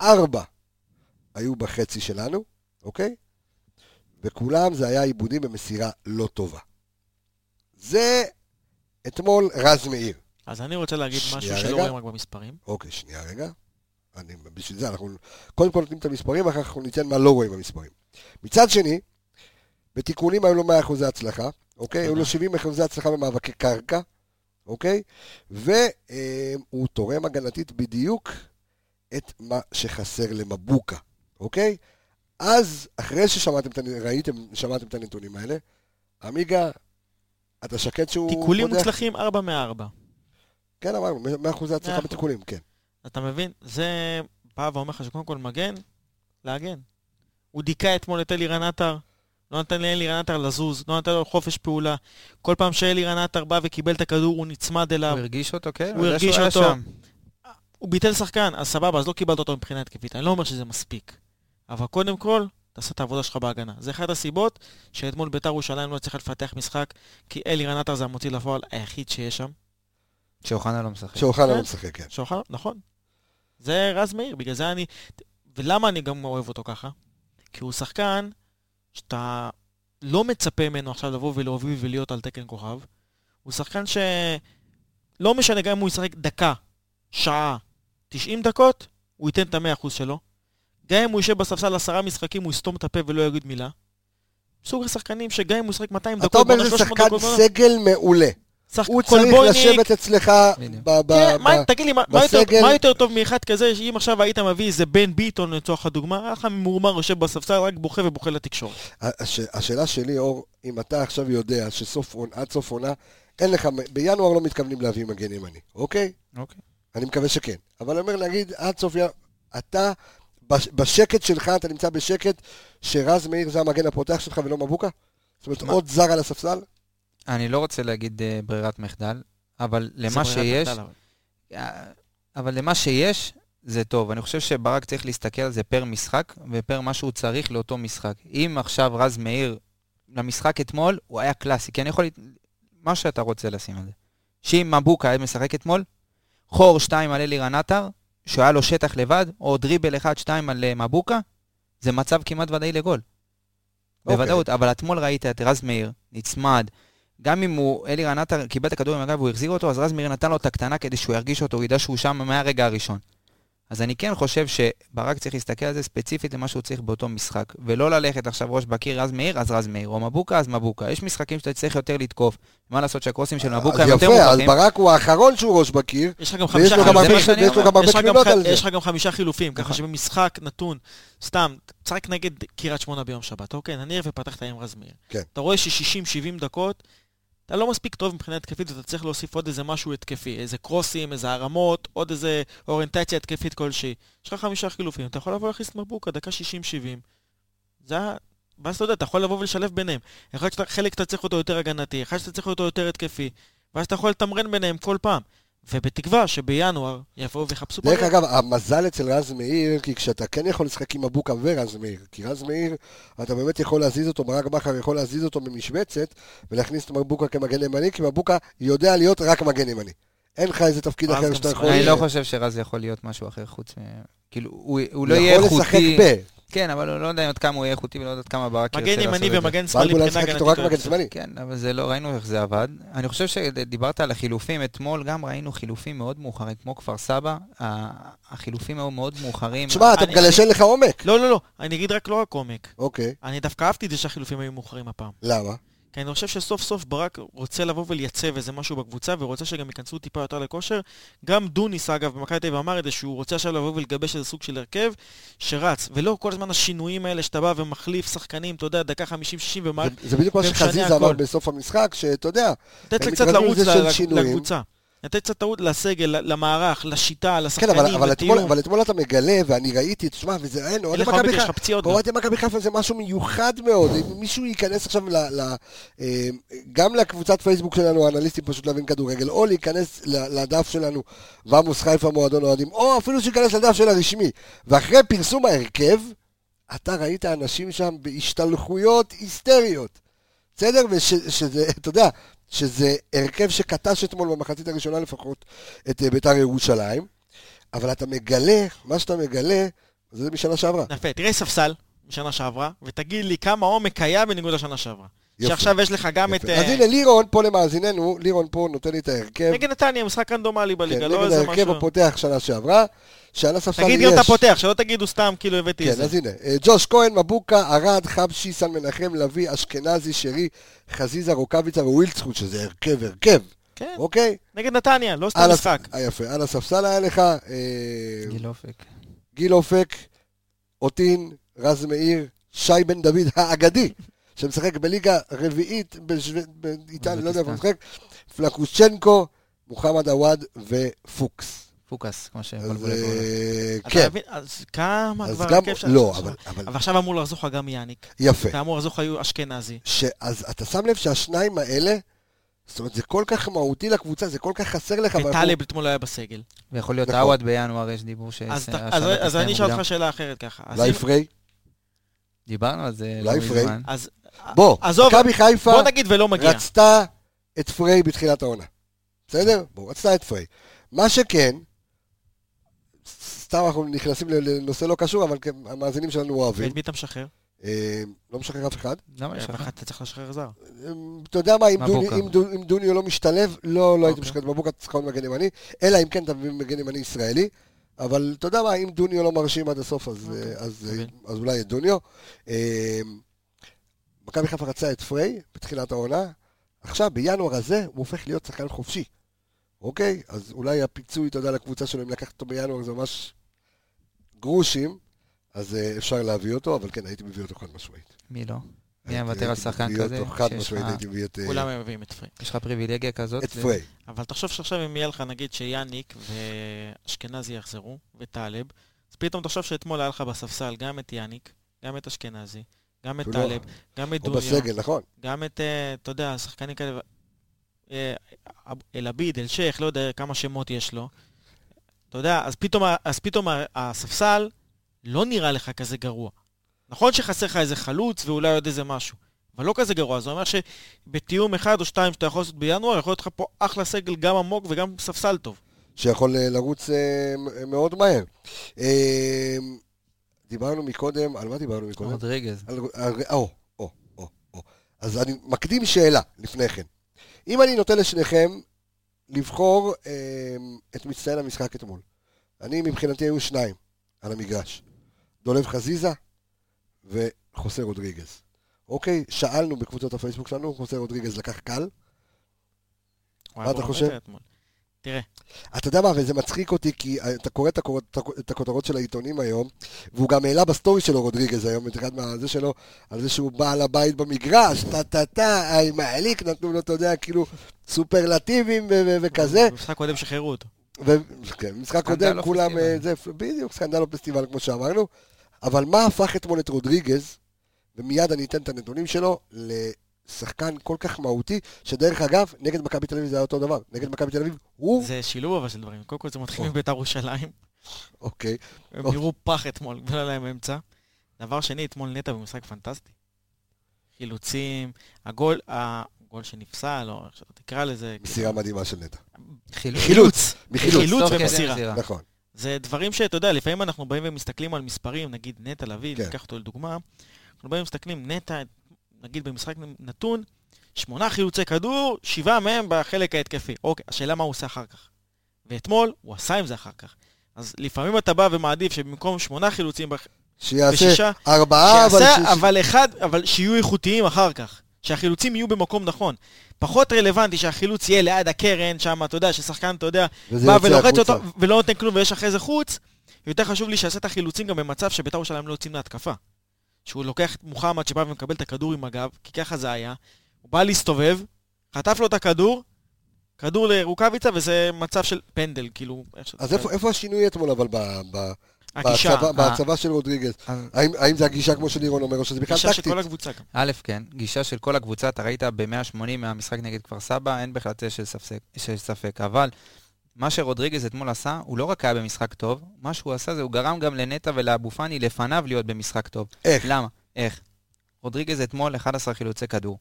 ארבע היו בחצי שלנו, אוקיי? וכולם זה היה עיבודים במסירה לא טובה. זה אתמול רז מאיר. אז אני רוצה להגיד משהו רגע. שלא רואים רק במספרים. אוקיי, שנייה רגע. אני, בשביל זה אנחנו קודם כל נותנים את המספרים, ואחר כך אנחנו ניתן מה לא רואים במספרים. מצד שני, בתיקונים היו לו 100% הצלחה, אוקיי? היו לו 70% הצלחה במאבקי קרקע, אוקיי? והוא תורם הגנתית בדיוק את מה שחסר למבוקה, אוקיי? אז, אחרי ששמעתם, את ראיתם, שמעתם את הנתונים האלה, עמיגה, אתה שקט שהוא... תיקולים פותח? מוצלחים 4 מ-4. כן, אמרנו, 100% הצלחה 100%. בתיקולים, כן. אתה מבין? זה בא ואומר לך שקודם כל מגן, להגן. הוא דיכא אתמול את אלירן עטר, לא נתן לאלירן עטר לזוז, לא נתן לו חופש פעולה. כל פעם שאלירן עטר בא וקיבל את הכדור, הוא נצמד אליו. הוא הרגיש אותו, כן? הוא הרגיש אותו. שם. הוא ביטל שחקן, אז סבבה, אז לא קיבלת אותו מבחינה התקפית. אני לא אומר שזה מספיק. אבל קודם כל, תעשה את העבודה שלך בהגנה. זה אחת הסיבות שאתמול ביתר ירושלים לא הצליחה לפתח משחק, כי אלירן עטר זה המוציא לפועל היחיד שיש שם. שאוחנה לא משחק. שאוחנה כן. לא משחק, כן. שאוכל, נכון. זה רז מאיר, בגלל זה אני... ולמה אני גם אוהב אותו ככה? כי הוא שחקן שאתה לא מצפה ממנו עכשיו לבוא ולהוביל ולהיות על תקן כוכב. הוא שחקן ש... לא משנה גם אם הוא ישחק דקה, שעה, 90 דקות, הוא ייתן את המאה אחוז שלו. גם אם הוא יושב בספסל עשרה משחקים, הוא יסתום את הפה ולא יגיד מילה. סוג השחקנים שגם אם הוא ישחק 200 דקות, אתה אומר בעונה זה 300 שחקן דקות בעונה, סגל מעולה. שחק- הוא צריך לשבת אצלך בדיוק. ב- ב- כן, מה- ב- תגיד לי, מה- מה יותר- בסגל- מה יותר טוב מאחד כזה, שאם עכשיו היית מביא איזה בן ביטון לצורך הדוגמה, היה לך ממורמר יושב בספסל, רק בוכה ובוכה לתקשורת. הש- השאלה שלי, אור, אם אתה עכשיו יודע שסוף עונה, עד סוף עונה, אין לך, בינואר לא מתכוונים להביא מגן ימני, אוקיי? אוקיי. אני מקווה שכן. אבל אני אומר, נגיד, עד סוף ינואר, אתה, בש- בשקט שלך, אתה נמצא בשקט, שרז מאיר זה המגן הפותח שלך ולא מבוקה? זאת אומרת, מה? עוד זר על הספסל? אני לא רוצה להגיד אה, ברירת מחדל, אבל למה שיש, מחדל, אבל. אה, אבל למה שיש, זה טוב. אני חושב שברק צריך להסתכל על זה פר משחק, ופר מה שהוא צריך לאותו משחק. אם עכשיו רז מאיר, למשחק אתמול, הוא היה קלאסי, כי אני יכול... מה שאתה רוצה לשים על זה. שאם מבוקה היה משחק אתמול, חור 2 על אלירן עטר, שהיה לו שטח לבד, או דריבל 1-2 על אה, מבוקה, זה מצב כמעט ודאי לגול. אוקיי. בוודאות, אבל אתמול ראית את רז מאיר, נצמד, גם אם הוא, אלירן עטר קיבל את הכדור עם הגב והוא החזיר אותו, אז רז מאיר נתן לו את הקטנה כדי שהוא ירגיש אותו, הוא ידע שהוא שם מהרגע הראשון. אז אני כן חושב שברק צריך להסתכל על זה ספציפית למה שהוא צריך באותו משחק, ולא ללכת עכשיו ראש בקיר רז מאיר, אז רז מאיר, או מבוקה, אז מבוקה. יש משחקים שאתה צריך יותר לתקוף. מה לעשות שהקרוסים של מבוקה הם אז יותר יפה, אז מוכרחים. ברק הוא האחרון שהוא ראש בקיר, יש לך גם ויש חמישה לו גם הרבה- תלונות על זה. יש לך גם חמישה חילופים, ככה נכון. שבמשחק נתון, סתם, תשחק נגד קריית שמונה ביום שבת, אוקיי, נניח ופתחת עם רז מאיר. כן. אתה רואה ש-60-70 דקות, אתה לא מספיק טוב מבחינה התקפית, אתה צריך להוסיף עוד איזה משהו התקפי, איזה קרוסים, איזה הרמות, עוד איזה אוריינטציה התקפית כלשהי. יש לך חמישה חילופים, אתה יכול לבוא להכניס את מבוקה, דקה 60-70. זה ה... ואז אתה יודע, אתה יכול לבוא ולשלב ביניהם. להיות שאתה- חלק אתה צריך אותו יותר הגנתי, אחד שאתה צריך אותו יותר התקפי, ואז אתה יכול לתמרן ביניהם כל פעם. ובתקווה שבינואר יבואו ויחפשו... דרך. אגב, המזל אצל רז מאיר, כי כשאתה כן יכול לשחק עם מבוקה ורז מאיר, כי רז מאיר, אתה באמת יכול להזיז אותו, ברק בכר יכול להזיז אותו ממשבצת ולהכניס את מבוקה כמגן ימני, כי מבוקה יודע להיות רק מגן ימני. אין לך איזה תפקיד אחר שאתה יכול... אני לא חושב שרז יכול להיות משהו אחר חוץ מ... כאילו, הוא הוא לא הוא יהיה יכול לשחק איכותי. ב... כן, אבל הוא לא יודע עד כמה הוא יהיה איכותי ולא יודע עד כמה ברק ירצה מגן לעשות ימני את זה. ומגן שמאלי בלבול היה מבחינה הגנתית. רק מגן. שמאלי. כן, אבל זה לא, ראינו איך זה עבד. אני חושב שדיברת על החילופים, אתמול גם ראינו חילופים מאוד מאוחרים, כמו כפר סבא, החילופים היו מאוד מאוחרים. תשמע, אתה מגלה שאין לך עומק. לא, לא, לא, אני אגיד רק לא רק עומק. אוקיי, אני דווקא אהבתי את זה שהחילופים היו מאוחרים הפעם. למה? כי אני חושב שסוף סוף ברק רוצה לבוא ולייצב איזה משהו בקבוצה, ורוצה שגם ייכנסו טיפה יותר לכושר. גם דוניס, אגב, במכבי תל אביב אמר את זה, שהוא רוצה עכשיו לבוא ולגבש איזה סוג של הרכב שרץ, ולא כל הזמן השינויים האלה שאתה בא ומחליף שחקנים, אתה יודע, דקה 50-60 ומעל, זה- זה בדיוק מה שחזיזה אמר. בסוף המשחק, שאתה יודע, לתת קצת לרוץ. לקבוצה. לתת קצת טעות לסגל, למערך, לשיטה, כן, לשחקנים, אבל, אבל, אתמול. אבל אתמול אתה מגלה, ואני ראיתי, תשמע, וזה אין, אוהדי מכבי חיפה. אוהדי מכבי חיפה זה משהו מיוחד מאוד, אם מישהו ייכנס עכשיו ל, ל, אה, גם לקבוצת פייסבוק שלנו, האנליסטים פשוט להבין כדורגל, או להיכנס לדף שלנו, ועמוס חיפה מועדון אוהדים, או אפילו שייכנס לדף של הרשמי, ואחרי פרסום ההרכב, אתה ראית אנשים שם בהשתלחויות היסטריות, בסדר? ושזה, אתה יודע, שזה הרכב שקטש אתמול במחצית הראשונה לפחות את אה, בית"ר ירושלים, אבל אתה מגלה, מה שאתה מגלה, זה משנה שעברה. יפה, תראה ספסל משנה שעברה, ותגיד לי כמה עומק היה בניגוד לשנה שעברה. יופי. שעכשיו יש לך גם את... יפה. אה, אז הנה, לירון פה למאזיננו, לירון פה נותן לי את ההרכב. נגד נתניה, משחק רנדומלי כן, בליגה, נגד לא איזה ההרכב משהו... הפותח שנה שעברה, שעל הספסל יש... תגיד גם אתה פותח, שלא תגידו סתם כאילו הבאתי את כן, זה. אז הנה, אה, ג'וש כהן, מבוקה, ארד, חבשי, סן מנחם, לביא, אשכנזי, שרי, חזיזה, רוקאביצה וווילצחוט, שזה הרכב, הרכב, כן, אוקיי? נגד נתניה, לא סתם משחק. הס- אה, יפה, על הספסל היה לך אה, גיל אופק. גיל אופק, אותין, רז מאיר, שי בן דוד האגדי, שמשחק בליגה רביעית באיטליה, לא יודע איפה הוא משחק, פלקושצ'נקו, מוחמד עוואד ופוקס. פוקס, כמו לו. אה, אתה כן, מבין? אז כמה אז כבר גם, הרכב של... לא, אבל, אבל, אבל עכשיו אמור לחזור לך גם יאניק. יפה. ואמור לחזור לך אשכנזי. ש- אז אתה שם לב שהשניים האלה, זאת אומרת, זה כל כך מהותי לקבוצה, זה כל כך חסר לך. וטלב אתמול לא היה בסגל. ויכול להיות נכון. עווד בינואר, יש דיבור ש... אז ת- שהשנה אז- אז תסתיים אני אשאל. אותך שאלה אחרת ככה. אולי אם- פריי? דיברנו על זה לא פריי? מזמן. אז בוא, מכבי חיפה בוא נגיד ולא מגיע. רצתה את פריי בתחילת העונה. בסדר? בוא, רצתה את פריי. מה שכן, סתם אנחנו נכנסים לנושא לא קשור, אבל כן, המאזינים שלנו אוהבים. ואת מי אתה משחרר? אה, לא משחרר אף אחד. למה יש לך? ואחת אתה צריך לשחרר זר. אה, אתה יודע מה, אם דוניו לא משתלב, לא לא הייתי אוקיי. משחרר את מבוקה, צריך להיות מגן ימני, אלא אם כן אתה מביא מגן ימני ישראלי. אבל אתה יודע מה, אם דוניו לא מרשים עד הסוף, אז, אוקיי, אה, אז, אה, מבין. אז אולי את דוניו. מכבי חיפה רצה את פריי בתחילת העונה, עכשיו בינואר הזה הוא הופך להיות שחקן חופשי. אוקיי? אז אולי הפיצוי, אתה יודע, לקבוצה שלו, אם לקחת אותו בינואר זה ממש גרושים, אז אה, אפשר להביא אותו, אבל כן, הייתי מביא אותו חד משמעית. מי לא? מי מוותר על הייתי שחקן מביא כזה? אותו חד משמעית הייתי מביא את... אה, כולם הם מביאים את פרי. יש לך פריבילגיה כזאת? את פריי. אבל תחשוב שעכשיו אם יהיה לך נגיד שיאניק ואשכנזי יחזרו, וטלב, אז פתאום תחשוב שאתמול היה לך בספסל גם את יאניק, גם את אשכנזי, גם את אפילו- טלב, גם את או דוניו, בסגל, נכון. גם את, אה, אתה יודע, שחקנים כאלה, אה, אל-עביד, אל-שייח, לא יודע כמה שמות יש לו. אתה יודע, אז פתאום, אז פתאום הספסל לא נראה לך כזה גרוע. נכון שחסר לך איזה חלוץ ואולי עוד איזה משהו, אבל לא כזה גרוע. זה אומר שבתיאום אחד או שתיים שאתה יכול לעשות בינואר, יכול להיות לך פה אחלה סגל גם עמוק וגם ספסל טוב. שיכול אה, לרוץ אה, מאוד מהר. אה, דיברנו מקודם, על מה דיברנו מקודם? רודריגז. על- על- או, או, או, או. אז אני מקדים שאלה לפני כן. אם אני נותן לשניכם לבחור אה, את מצטיין המשחק אתמול, אני, מבחינתי היו שניים על המגרש. דולב חזיזה וחוסה רודריגז. אוקיי, שאלנו בקבוצות הפייסבוק שלנו, חוסה רודריגז לקח קל. מה אתה חושב? אתמול. תראה, אתה יודע מה, וזה מצחיק אותי, כי אתה קורא את הכותרות, את הכותרות של העיתונים היום, והוא גם העלה בסטורי שלו, רודריגז היום, את אחד מהזה שלו, על זה שהוא בעל הבית במגרש, טה-טה-טה, היימעליק, נתנו לו, אתה יודע, כאילו, סופרלטיבים ו- ו- וכזה. במשחק קודם שחררו אותו. וכן, משחק scandal קודם, או כולם? אה, זה, בדיוק, scandal או פסטיבל, כמו שאמרנו. אבל מה הפך אתמול את רודריגז, ומיד אני אתן את הנתונים שלו, לשחקן כל כך מהותי, שדרך אגב, נגד מכבי תל אביב זה היה אותו דבר. נגד מכבי תל אביב, הוא, זה שילוב אבל של דברים. קודם כל זה מתחיל נכון. מבית"ר ירושלים. אוקיי, הם. נראו פח אתמול, לא היה להם אמצע. דבר שני, אתמול נתן משחק פנטסטי. חילוצים, הגול, הגול שנפסל, או איך שאתה תקרא לזה. מסירה מדהימה של נטע. חילוץ. חילוץ, מחילוץ. ומסירה. מסירה. נכון. זה דברים שאתה יודע, לפעמים אנחנו באים ומסתכלים על מספרים, נגיד נטע לביא, כן. ניקח אותו לדוגמה, אנחנו באים ומסתכלים, נטע, נגיד במשחק נתון, שמונה חילוצי כדור, שבעה מהם בחלק ההתקפי. אוקיי, השאלה מה הוא עושה אחר כך. ואתמול, הוא עשה עם זה אחר כך. אז לפעמים אתה בא ומעדיף שבמקום שמונה חילוצים בח- שיעשה בשישה, ארבעה, אבל... שיעשה, אבל אחד, אבל שיהיו איכותיים אחר כך. שהחילוצים יהיו במקום נכון. פחות רלוונטי שהחילוץ יהיה ליד הקרן, שם, אתה יודע, ששחקן, אתה יודע, בא ולוחץ. אותו ולא נותן כלום ויש אחרי זה חוץ, יותר חשוב לי שיעשה את החילוצים גם במצב שבית"ר ירושלים לא יוצאים להתקפה. שהוא לוקח את מוחמד שבא ומקבל את הכדור עם הגב, כי ככה זה היה, הוא בא להסתובב, חטף לו את הכדור, כדור לרוקאביצה וזה מצב של פנדל, כאילו. אז איפה- איפה השינוי אתמול, אבל, ב- ב- הגישה, בהצבה- בהצבה של רודריגז? האם האם זה הגישה כמו שלירון אומר, או שזה בכלל הגישה של טקטית? כל הקבוצה גם. א', כן, גישה של כל הקבוצה, אתה ראית ב-180 מהמשחק נגד כפר סבא, אין בכלל צל של של ספק. אבל מה שרודריגז אתמול עשה, הוא לא רק היה במשחק טוב, מה שהוא עשה זה הוא גרם גם לנטע ולאבו פאני לפניו להיות במשחק טוב. איך? למה? איך? רודריגז אתמול 11 חילוצי כדור.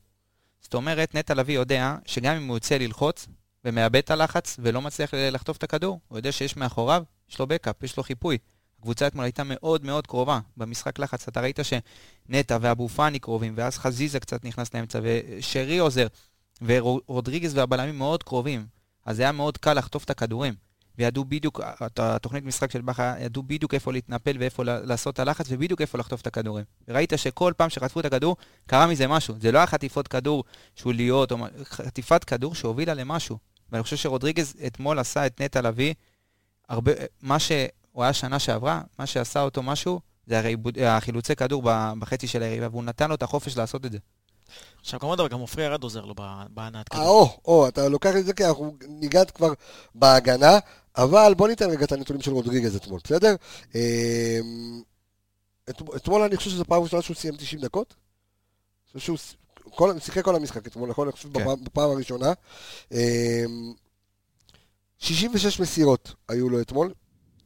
זאת אומרת, נטע לביא יודע שגם אם הוא יוצא ללחוץ ומאבד את הלחץ ולא מצליח לחטוף את הכדור, הוא יודע שיש מאחוריו, יש לו בקאפ, יש לו חיפוי. הקבוצה אתמול הייתה מאוד מאוד קרובה. במשחק לחץ אתה ראית שנטע ואבו פאני קרובים, ואז חזיזה קצת נכנס לאמצע, ושרי עוזר, ורודריגז והבלמים מאוד קרובים. אז היה מאוד קל לחטוף את הכדורים. וידעו בדיוק, התוכנית משחק של בכר, ידעו בדיוק איפה להתנפל ואיפה לעשות את הלחץ ובדיוק איפה לחטוף את הכדורים. וראית שכל פעם שחטפו את הכדור, קרה מזה משהו. זה לא היה חטיפות כדור שוליות, או חטיפת כדור שהובילה למשהו. ואני חושב שרודריגז אתמול עשה את נטע לביא, הרבה, מה שהוא היה שנה שעברה, מה שעשה אותו משהו, זה הרי החילוצי כדור בחצי של היריבה, והוא נתן לו את החופש לעשות את זה. עכשיו כמובן אבל גם עופרי ארד עוזר לו בהנעת אה, כדור. או, או, אתה לוקח את זה כי אנחנו ניגעת כבר בהגנה, אבל בוא ניתן רגע את הנתונים של רודריגז אתמול, בסדר? אמ, את- אתמול אני חושב שזו פעם ראשונה שהוא סיים 90 דקות. שהוא שיחק כל המשחק אתמול, נכון? אני חושב כן. בפעם- הראשונה. אמ, 66 מסירות היו לו אתמול,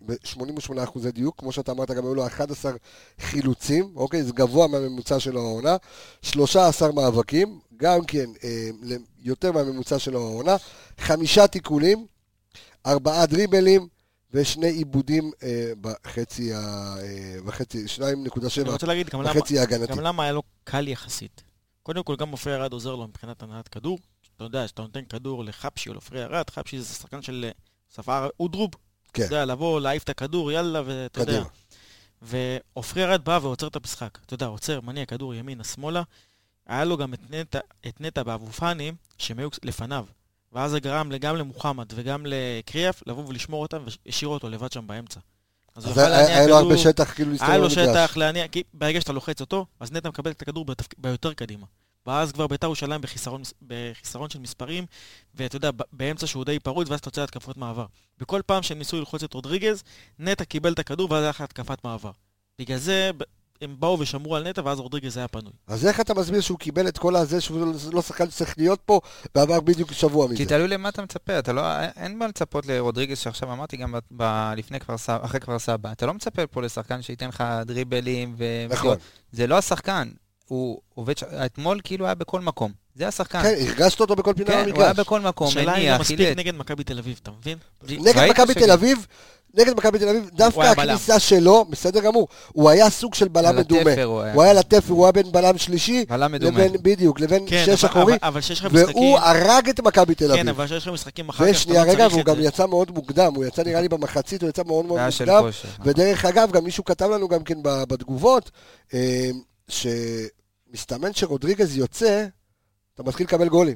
ב-88 אחוזי דיוק, כמו שאתה אמרת, גם היו לו 11 חילוצים, אוקיי? זה גבוה מהממוצע שלו העונה. 13 מאבקים, גם כן אה, יותר מהממוצע שלו העונה. חמישה תיקולים, ארבעה דריבלים ושני עיבודים אה, בחצי ה... אה, בחצי, 2.7 אני רוצה להגיד גם למה, בחצי ההגנתי. גם למה היה לו קל יחסית. קודם כל, גם עופרי ארד עוזר לו מבחינת הנעת כדור. אתה יודע, שאתה נותן כדור לחפשי או לעופרי ארד, חפשי זה שחקן של אה, שפה אודרוב. כן. אתה יודע, לבוא, להעיף את הכדור, יאללה, ואתה יודע. ועופרי ארד בא ועוצר את המשחק. אתה יודע, עוצר, מניע כדור ימינה, שמאלה. היה לו גם את נטע, את נטע באבו פאני, שהם היו לפניו. ואז זה גרם גם למוחמד וגם לקריאף לבוא ולשמור אותם, והשאיר אותו לבד שם באמצע. אז יכל היה לו הרבה שטח כאילו להסתובב היה לו במגרש. שטח להניע, כי ברגע שאתה לוחץ אותו, אז נטע מקבל את הכדור. ביותר קדימה. ואז כבר בית"ר ירושלים בחיסרון, בחיסרון של מספרים, ואתה יודע, ב- באמצע שהוא די פרוץ, ואז אתה יוצא להתקפות מעבר. בכל פעם שהם ניסו ללחוץ את רודריגז, נטע קיבל את הכדור, ואז היה לך התקפת מעבר. בגלל זה הם באו ושמרו על נטע, ואז רודריגז היה פנוי. אז איך אתה מסביר שהוא קיבל את כל הזה, שהוא לא שחקן שצריך להיות פה, ועבר בדיוק שבוע מזה? כי תלוי למה אתה מצפה, אתה לא, אין מה לצפות לרודריגז שעכשיו אמרתי גם ב, ב, לפני כפר סבא, אחרי כפר סבא. אתה לא מצפה פה לשחקן שייתן לך דריבלים ו... נכון. זה לא השחקן, הוא עובד. אתמול כאילו היה בכל מקום. זה השחקן. כן, הרגשת אותו בכל פינה כן, הוא היה במגרש. בכל מקום, השאלה היא מניע, לא מספיק. נגד מכבי תל אביב, אתה מבין? נגד מכבי. תל אביב, נגד מכבי תל אביב, דווקא. הכניסה שלו, בסדר גמור, הוא היה סוג של בלם מדומה. הוא היה. לתפר, הוא היה בין בלם שלישי, בלם מדומה. לבין, בדיוק, לבין כן, שש אחורי. והוא הרג את מכבי תל כן, אביב. אבל שיש לך משחקים אחר כך, ושנייה לא רגע, והוא גם. יצא מאוד מוקדם, הוא יצא נראה לי במחצית, הוא יצא מאוד מאוד מוקדם. ודרך אגב, גם מישהו כתב לנו גם כן בתגובות, שמסתמן שרודריגז יוצא, אתה מתחיל לקבל גולים.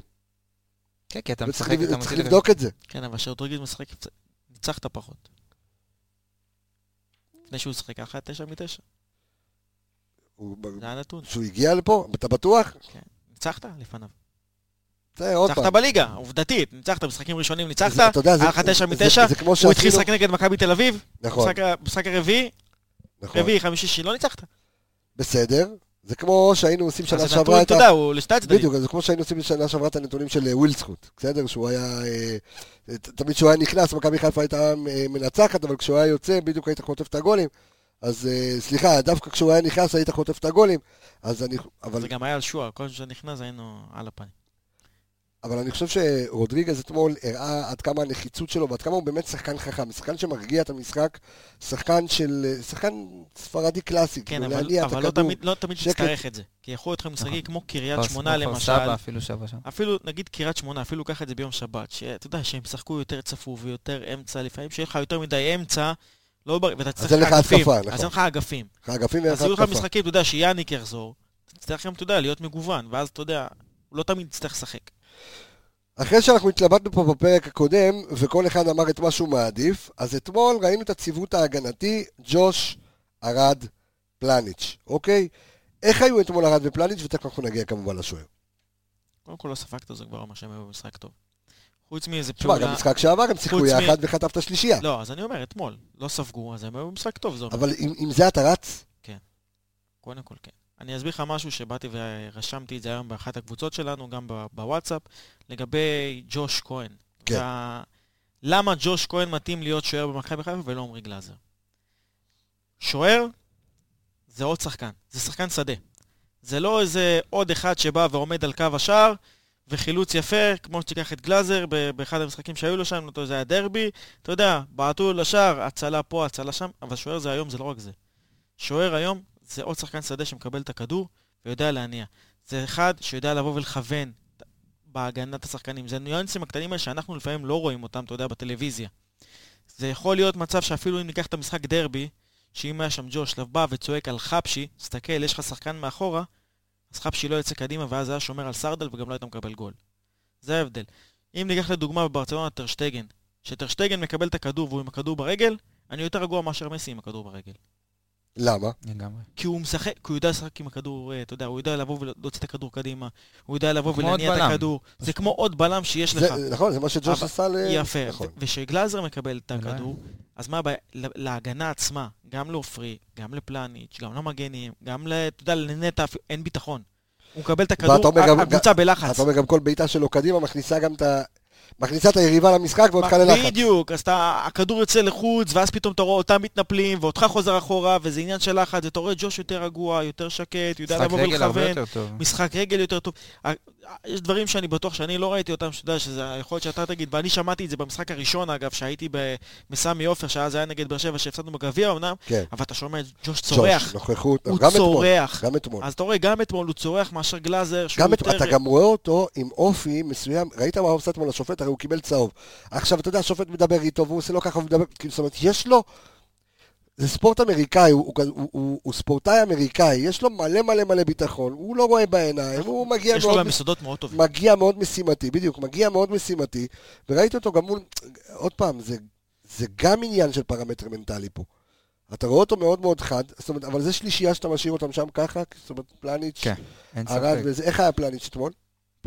כן, כי אתה משחק, אתה צריך מתחיל... לבדוק את זה. כן, אבל שרודריגז משחק, ניצחת פחות. לפני שהוא שיחק ככה, תשע מתשע. זה הנתון. שהוא הגיע לפה, אתה בטוח? ניצחת לפניו. זה עוד ניצחת. בליגה, עובדתית. ניצחת, משחקים ראשונים ניצחת, היה לך תשע מתשע, הוא התחיל. לשחק נגד מכבי תל אביב, נכון, משחק ה- משחק הרביעי, נכון. רביעי, חמישי, שישי, לא ניצחת. בסדר. זה כמו שהיינו עושים שנה שעברה אתה. יודע, הוא לשתי הצדדים. בדיוק, זה כמו שהיינו עושים שנה שעברה את הנתונים של אה, ווילסקוט, בסדר? שהוא היה... אה, תמיד כשהוא היה נכנס, מכבי חיפה הייתה אה, מנצחת, אבל כשהוא היה יוצא, בדיוק היית חוטף את הגולים. אז סליחה, דווקא כשהוא היה נכנס היית חוטף את הגולים. אז אני... אבל זה גם היה על שועה, כל שנכנס היינו על הפנים. אבל אני חושב שרודריגז אתמול הראה עד כמה הנחיצות שלו ועד כמה הוא באמת שחקן חכם, שחקן שמרגיע את המשחק, שחקן של... שחקן ספרדי קלאסי, כן, כאילו אבל להניע את אבל לא הכדור. תמיד- לא תמיד שקט. תצטרך את זה. כי יכול להיות לך משחקים נכון. כמו קריית שמונה למשל, אפילו שבע שם. אפילו נגיד קריית שמונה, אפילו קח את זה ביום שבת, שאתה יודע שהם ישחקו יותר צפוף ויותר אמצע, לפעמים שיהיה לך יותר מדי אמצע, לא בר... ואתה צריך אין לך אגפים, אז נכון. אין לך אגפים. האגפים ואין לך אז יהיו לך. משחקים, אתה יודע, שיאניק יחזור, אתה תצטרך גם, אתה יודע, להיות מגוון, ואז אתה יודע, הוא לא תמיד יצטרך לשחק. אחרי שאנחנו התלבטנו פה בפרק הקודם, וכל אחד אמר את מה שהוא מעדיף, אז אתמול ראינו את הציוות ההגנתי, ג'וש, ארד, פלניץ', אוקיי? איך היו אתמול ארד ופלניץ', ותכף אנחנו נגיע כמובן לשוער. קודם כל לא ספגת, זה כבר אומר שהם היו במשחק טוב. חוץ מאיזה תשמע, פעולה... גם משחק שעבר הם שיחקו חוץ מ- יחד וחטפת שלישייה. לא, אז אני אומר, אתמול, לא ספגו, אז הם היו במשחק טוב, זה אומר. אבל עם עם זה אתה רץ? קודם כל כן. אני אסביר לך משהו שבאתי ורשמתי את זה היום באחת הקבוצות שלנו, גם בוואטסאפ, לגבי ג'וש כהן. כן. וה... למה ג'וש כהן מתאים להיות שוער במכבי חיפה ולא עמרי גלאזר? שוער זה עוד שחקן, זה שחקן שדה. זה לא איזה עוד אחד שבא ועומד על קו השער, וחילוץ יפה, כמו שתיקח את גלאזר באחד המשחקים שהיו לו שם, זה היה דרבי, אתה יודע, בעטו לשער, הצלה פה, הצלה שם, אבל שוער זה היום, זה לא רק זה. שוער היום זה עוד שחקן שדה שמקבל את הכדור ויודע להניע. זה אחד שיודע לבוא ולכוון בהגנת השחקנים. זה ניואנסים הקטנים האלה שאנחנו לפעמים לא רואים אותם, אתה יודע, בטלוויזיה. זה יכול להיות מצב שאפילו אם ניקח את המשחק דרבי, שאם היה שם ג'וש בא וצועק על חפשי, תסתכל, יש לך שחקן מאחורה, אז חפשי לא יוצא קדימה ואז היה שומר על סרדל וגם לא היית מקבל גול. זה ההבדל. אם ניקח לדוגמה בברצלונה טרשטגן, שטרשטגן מקבל את הכדור והוא עם הכדור ברגל, אני יותר רגוע מאשר מסי עם הכדור ברגל. למה? לגמרי. כי הוא משחק, כי הוא יודע לשחק עם הכדור, אה, אתה יודע, הוא יודע לבוא ולהוציא את הכדור קדימה, הוא יודע לבוא ולהניע את. הכדור. זה כמו עוד בלם שיש לך. נכון, זה מה שג'וש עשה ל... יפה. נכון. ו- ושגלאזר מקבל את. הכדור, אז מה הבעיה? להגנה עצמה, גם לעופרי, גם לפלניץ', גם למגנים, גם, ל- אתה יודע, לנטע, אין ביטחון. הוא מקבל את הכדור, הקבוצה בלחץ. אתה אומר גם כל בעיטה שלו קדימה מכניסה גם את ה... מכניסה את היריבה למשחק ואותך ללחץ. בדיוק, אז אתה, הכדור יוצא לחוץ, ואז פתאום אתה רואה אותם מתנפלים, ואותך חוזר אחורה, וזה עניין של לחץ, ואתה רואה ג'וש יותר רגוע, יותר שקט, יודע משחק לבוא רגל הרבה ולכוון. יותר טוב. משחק רגל יותר טוב. יש דברים שאני בטוח שאני לא ראיתי אותם, שאתה יודע, שזה יכול להיות שאתה תגיד, ואני שמעתי את זה במשחק הראשון, אגב, שהייתי בסמי עופר, שאז היה נגד באר שבע, שהפסדנו בגביע אמנם, כן. אבל אתה שומע את ג'וש ג'וש, צורח. נוכחות, הוא גם אתמול. צורח. גם אתמול. אז אתה רואה, גם אתמול הוא צורח מאשר גלאזר, שהוא גם יותר... אתה גם רואה אותו עם אופי מסוים, ראית מה הוא עושה אתמול לשופט, הרי הוא קיבל צהוב. עכשיו, אתה יודע, השופט מדבר איתו, והוא עושה לו ככה, הוא מדבר, כאילו, זאת אומרת, יש לו... זה ספורט אמריקאי, הוא, הוא, הוא, הוא, הוא ספורטאי אמריקאי, יש לו מלא מלא מלא ביטחון, הוא לא רואה בעיניים, הוא מגיע יש לו מאוד, גם יסודות מאוד טובים. מגיע מאוד משימתי, בדיוק, מגיע מאוד משימתי, וראיתי אותו גם מול, עוד פעם, זה, זה גם עניין של פרמטר מנטלי פה. אתה רואה אותו מאוד מאוד חד, זאת אומרת, אבל זה שלישייה שאתה משאיר אותם שם ככה, זאת אומרת, פלניץ', כן, אין ספק. וזה, איך היה פלניץ' אתמול?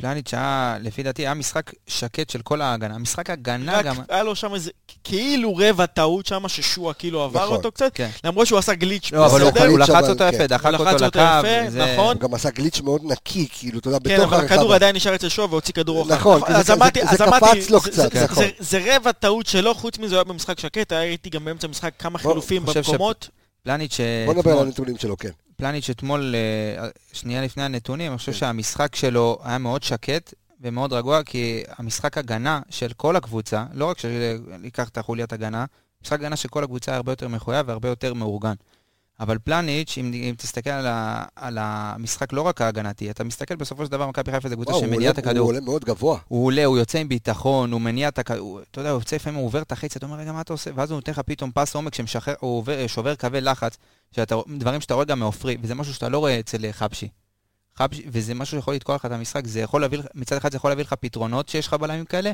פלניץ' היה, לפי דעתי, היה משחק שקט של כל ההגנה. משחק הגנה רק גם... היה לו שם איזה, כאילו רבע טעות שם, ששועה כאילו עבר נכון. אותו קצת, כן. למרות שהוא עשה גליץ' לא, אבל הוא-. הוא לחץ אותו כן. יפה, דחק אותו לקו. יפה, זה- נכון. הוא גם עשה גליץ' מאוד נקי, כאילו, אתה יודע, כן, בתוך אבל הכדור הרחבה. עדיין נשאר אצל שואו והוציא כדור. נכון, כי אז זה- אמרתי, זה- אז זה אמרתי, קפץ לו זה- קצת, זה- נכון. זה- זה רבע טעות שלו, חוץ מזה הוא היה במשחק שקט, היה איתי גם באמצע המשחק כמה חילופים ש- במקומות. פלניץ' בוא נדבר על הנתונים שלו, כן. פלניץ' אתמול, אה, שנייה לפני הנתונים, אני חושב כן. שהמשחק שלו היה מאוד שקט ומאוד רגוע, כי המשחק הגנה של כל הקבוצה, לא רק שלקח את החוליית הגנה, משחק הגנה של כל הקבוצה היה הרבה יותר מחויב והרבה יותר מאורגן. אבל פלניץ', אם, אם תסתכל על, ה, על המשחק לא רק ההגנתי, אתה מסתכל בסופו של דבר, מכבי חיפה זה קבוצה שמניעה את הכדור. הוא עולה מאוד גבוה. הוא עולה, הוא יוצא עם ביטחון, הוא מניע את הכדור, אתה יודע, הוא יוצא לפעמים, הוא עובר את החצי, אתה אומר, רגע, מה אתה עושה? ואז הוא נותן לך פתאום פס עומק שמשחרר, הוא עובר, שובר קווי לחץ, שאתה, דברים שאתה רואה גם מעופרי, וזה משהו שאתה לא רואה אצל חבשי. חבשי, וזה משהו שיכול לתקוע לך את המשחק, זה יכול להביא, מצד אחד זה יכול להביא לך פתרונות שיש לך בלמים כאלה,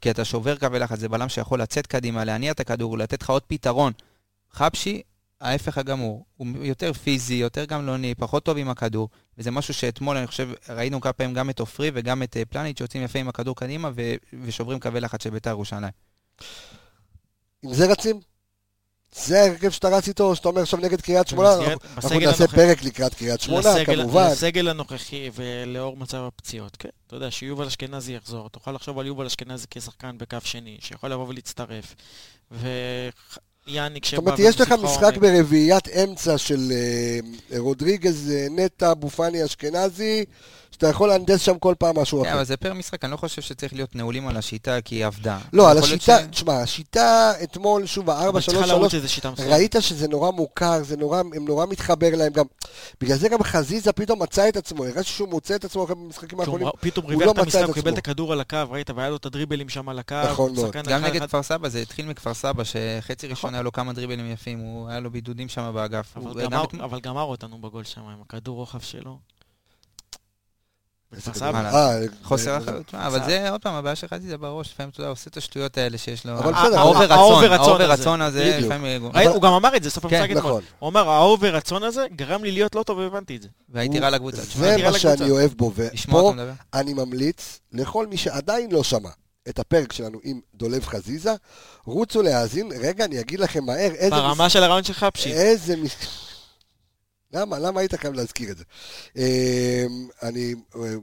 כי אתה שובר קווי לחץ, זה בלם שיכול לצאת קדימה, להניע את הכדור, לתת לך עוד פתרון. חבשי, ההפך הגמור, הוא יותר פיזי, יותר גמלוני, פחות טוב עם הכדור, וזה משהו שאתמול, אני חושב, ראינו כמה פעמים גם את עופרי וגם את אה, פלניץ' שיוצאים יפה עם הכדור קדימה ו- ושוברים קווי לחץ של בית"ר ירושלים. עם זה רצים? זה ההרכב שאתה רץ איתו, שאתה אומר עכשיו נגד קריית שמונה? אנחנו- נעשה הנוכחי- פרק לקראת קריית שמונה, לסגל- כמובן. לסגל הנוכחי ולאור מצב הפציעות, כן. אתה יודע, שיובל אשכנזי יחזור, תוכל לחשוב על יובל אשכנזי כשחקן בקו שני, שיכול לבוא ולהצטרף. ויאניק זאת שבא... אומרת, יש לך משחק. ברביעיית אמצע של אה, רודריגז, אה, נטע, אבו פאני, אשכנזי, שאתה יכול להנדס שם כל פעם משהו כן, אחר. אבל זה פר משחק, אני לא חושב שצריך להיות נעולים על השיטה כי היא עבדה. לא, על השיטה, תשמע, השיטה אתמול, שוב, אבל ה-4-3-3, צריכה לרוץ איזה שיטה מסוימת. ראית שזה נורא מוכר, זה נורא, הם נורא מתחבר להם גם. בגלל זה גם חזיזה פתאום מצא את עצמו, הרגשתי שהוא מוצא את עצמו אחרי במשחקים כשהוא האחרונים. פתאום ריווח לא את המשחק, הוא קיבל את. הכדור על הקו, ראית, והיה לו את הדריבלים שם על הקו. נכון מאוד. גם נגד כפר סבא, זה התחיל מכפר סבא, שחצי ראשון היה לו כמה דריבלים יפים, הוא היה לו בידודים שם באגף. אבל גמר אותנו בגול שם עם הכדור רוחב שלו. איזה בכפר כדור. סבא. מה אה, חוסר אה, אחריות, תשמע, אבל זה עוד פעם, הבעיה שלך זה בראש, לפעמים אתה יודע, עושה את השטויות האלה שיש לו. אבל בסדר, ה over רצון, הזה. רצון הזה, בדיוק. לפעמים... הוא גם אמר את זה, סוף כן, המשחק אתמול. נכון. הוא אמר, ה over רצון הזה גרם לי להיות לא טוב והבנתי את זה. והייתי רע לקבוצה. זה מה. שאני אוהב בו, ופה. אני ממליץ לכל מי שעדיין לא שמע את הפרק שלנו עם דולב חזיזה, רוצו להאזין. רגע, אני אגיד לכם מהר איזה... ברמה של הרעיון שלך, פשיץ. איזה... למה? למה היית חייב להזכיר את זה? אמ, אני אה,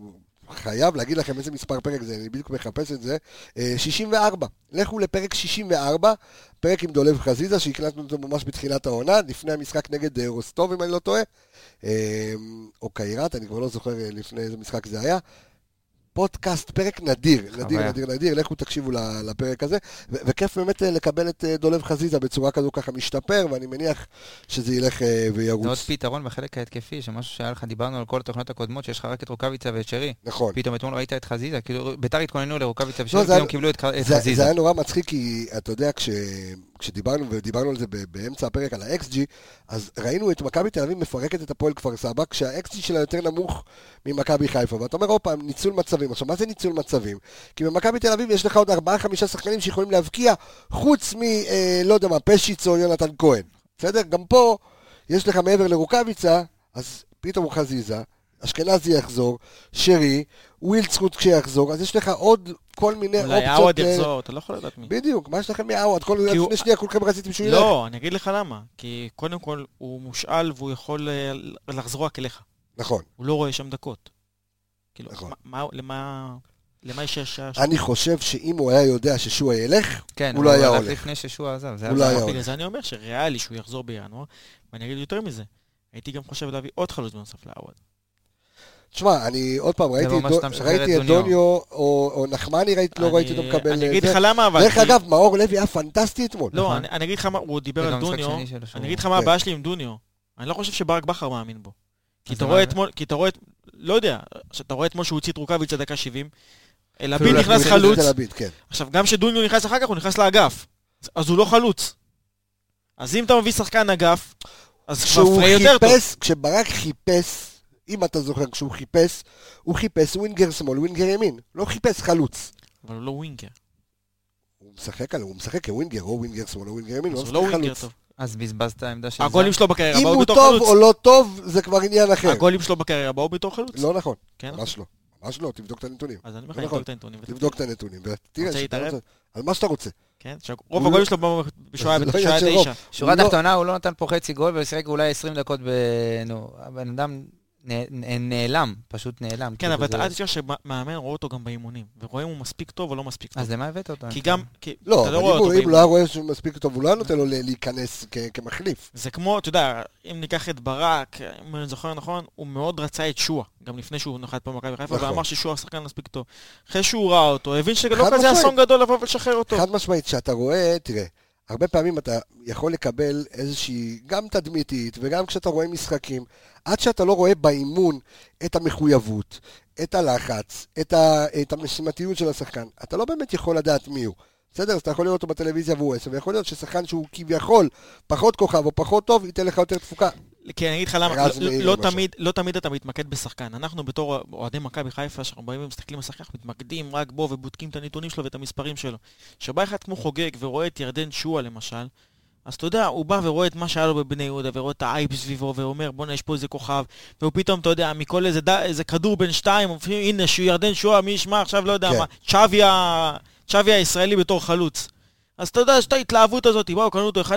חייב להגיד לכם איזה מספר פרק זה, אני בדיוק מחפש את זה. אה, 64. לכו לפרק 64, פרק עם דולב חזיזה, שהקלטנו אותו ממש בתחילת העונה, לפני המשחק נגד אה, רוסטוב, אם אני לא טועה. אמ, או קיירת, אני כבר לא זוכר אה, לפני איזה משחק זה היה. פודקאסט, פרק נדיר, נדיר, חוויה. נדיר, נדיר, לכו תקשיבו לפרק הזה, ו- וכיף באמת אה, לקבל את אה, דולב חזיזה בצורה כזו ככה משתפר, ואני מניח שזה ילך אה, וירוץ. זה עוד פתרון בחלק ההתקפי, שמשהו שהיה לך, דיברנו על כל התוכניות הקודמות, שיש לך רק את רוקאביצה ואת שרי. נכון. פתאום אתמול ראית את חזיזה, כאילו ביתר התכוננו לרוקאביצה לא, ושרי, פתאום קיבלו את ח- את זה, זה חזיזה. היה נורא מצחיק, כי אתה יודע, כש, כשדיברנו, ודיברנו על זה באמצע הפרק, על ה-XG, אז ראינו את מכבי תל אביב מפרקת את הפועל כפר סבא, כשה-XG שלה יותר נמוך ממכבי חיפה. ואתה אומר, עוד פעם, ניצול מצבים. עכשיו, מה זה ניצול מצבים? כי במכבי תל אביב יש לך עוד ארבעה-חמישה שחקנים שיכולים להבקיע, חוץ מ... אה, לא יודע מה, פשיץ או יונתן כהן. בסדר? גם פה, יש לך מעבר לרוקאביצה, אז פתאום הוא חזיזה, אשכנזי יחזור, שרי, ווילדסחוט כשיחזור, אז יש לך עוד כל מיני אולי אופציות. עוואד אה, יחזור, אתה לא יכול לדעת מי. בדיוק, מה יש לכם מעוואד? כל כי הוא- לפני שנייה כולכם רציתם שהוא ילך. לא, אני אגיד לך למה. כי קודם כל, הוא מושאל והוא יכול אה, לחזור רק אליך. נכון. הוא לא רואה שם דקות. כאילו, נכון. מה- מה- למה... למה יש שש... אני חושב שאם הוא היה יודע ששועה ילך, כן, הוא לא היה הולך. לפני ששועה עזב. זה הוא לא. היה בגלל הולך. זה אני אומר שריאלי שהוא יחזור בינואר, ואני אגיד יותר מזה. הייתי גם חושב להביא עוד חלוץ בנוסף לעווד. תשמע, אני עוד פעם, ראיתי דו- ראיתי את דוניו. או או נחמני, ראיתי- לא אני- ראיתי אותו מקבל... אני אגיד. לך למה, אבל... דרך אגב, מאור לוי היה פנטסטי אתמול. לא, נכון. אני אני אגיד לך מה, הוא דיבר על דוניו, אני אגיד לך מה כן. הבעיה שלי עם דוניו. אני לא חושב שברק בכר מאמין בו. כי אתה רואה? אתמול, כי אתה רואה, את- לא יודע, שאתה רואה אתמול שהוא הוציא את רוקאביצה דקה 70, אפילו לפיד לא נכנס חלוץ, כן. עכשיו גם כשדוניו נכנס אחר כך הוא נכנס לאגף, אז הוא לא חלוץ. אז אם אתה מביא שחקן אגף, אז כבר יותר טוב. כשברק חיפש, אם אתה זוכר, כשהוא חיפש, הוא חיפש winger שמאל, winger ימין. לא חיפש חלוץ. אבל הוא לא winger. הוא משחק עליו, הוא משחק כ winger, או winger שמאל או winger ימין, אז הוא לא לא משחק חלוץ. טוב. אז בזבזת את העמדה של הגולים שלו בקריירה אם באו הוא בתור טוב חלוץ. או לא טוב, זה כבר עניין אחר. הגולים שלו בקריירה באו בתור חלוץ. לא נכון, כן, ממש לא. ממש לא, תבדוק את הנתונים. אז אני אומר לך, לא נכון. נבדוק את הנתונים. תבדוק את הנתונים, ותראה רוצה להתערב? על מה שאתה רוצה. כן, הוא רוב הגולים שלו באו בשעה זה לא. תשע. שורה הוא לא- תחתונה, הוא לא נתן פה חצי גול ושיחק אולי 20 דקות ב... נו, הבן אדם נעלם, פשוט נעלם. כן, כאילו אבל אתה אל תשכח שמאמן רואה אותו גם באימונים, ורואה אם הוא מספיק טוב או לא מספיק טוב. אז למה הבאת אותו? כי גם, כי לא, אתה אבל לא אם לא. היה רואה שהוא מספיק טוב, הוא לא היה נותן לו להיכנס כמחליף. זה כמו, אתה יודע, אם ניקח את ברק, אם אני זוכר נכון, הוא מאוד רצה את שועה, גם לפני שהוא נחת פה במכבי חיפה, נכון. ואמר ששועה שחקן מספיק טוב. אחרי שהוא ראה אותו, הבין שלא כזה. אסון גדול לבוא ולשחרר אותו. חד משמעית, שאתה רואה, תראה, הרבה פעמים אתה יכול לקבל איזושהי, גם תדמיתית, וגם כשאתה רואה משחקים, עד שאתה לא רואה באימון את המחויבות, את הלחץ, את, ה, את המשימתיות של השחקן, אתה לא באמת יכול לדעת מי הוא. בסדר? אז אתה יכול לראות אותו בטלוויזיה והוא עשר, ויכול להיות ששחקן שהוא כביכול פחות כוכב או פחות טוב, ייתן לך יותר תפוקה. כי אני אגיד לך למה, לא- לא. תמיד- לא תמיד אתה מתמקד בשחקן. אנחנו בתור אוהדי מכבי חיפה, שאנחנו באים ומסתכלים על שחקן, מתמקדים רק בו ובודקים את הנתונים שלו ואת המספרים שלו. כשבא אחד כמו חוגג ורואה את ירדן שועה למשל, אז אתה יודע, הוא בא ורואה את מה שהיה לו בבני יהודה, ורואה את האייפ סביבו, ואומר, בואנה, יש פה איזה כוכב, והוא פתאום, אתה יודע, מכל איזה, ד... איזה כדור בין שתיים, הנה, ירדן שועה, מי ישמע עכשיו, לא יודע כן. מה, צ'אבי הישראלי בתור חלוץ. אז אתה יודע, יש את ההתלהבות הזאת, באו, קנו אותו 1.6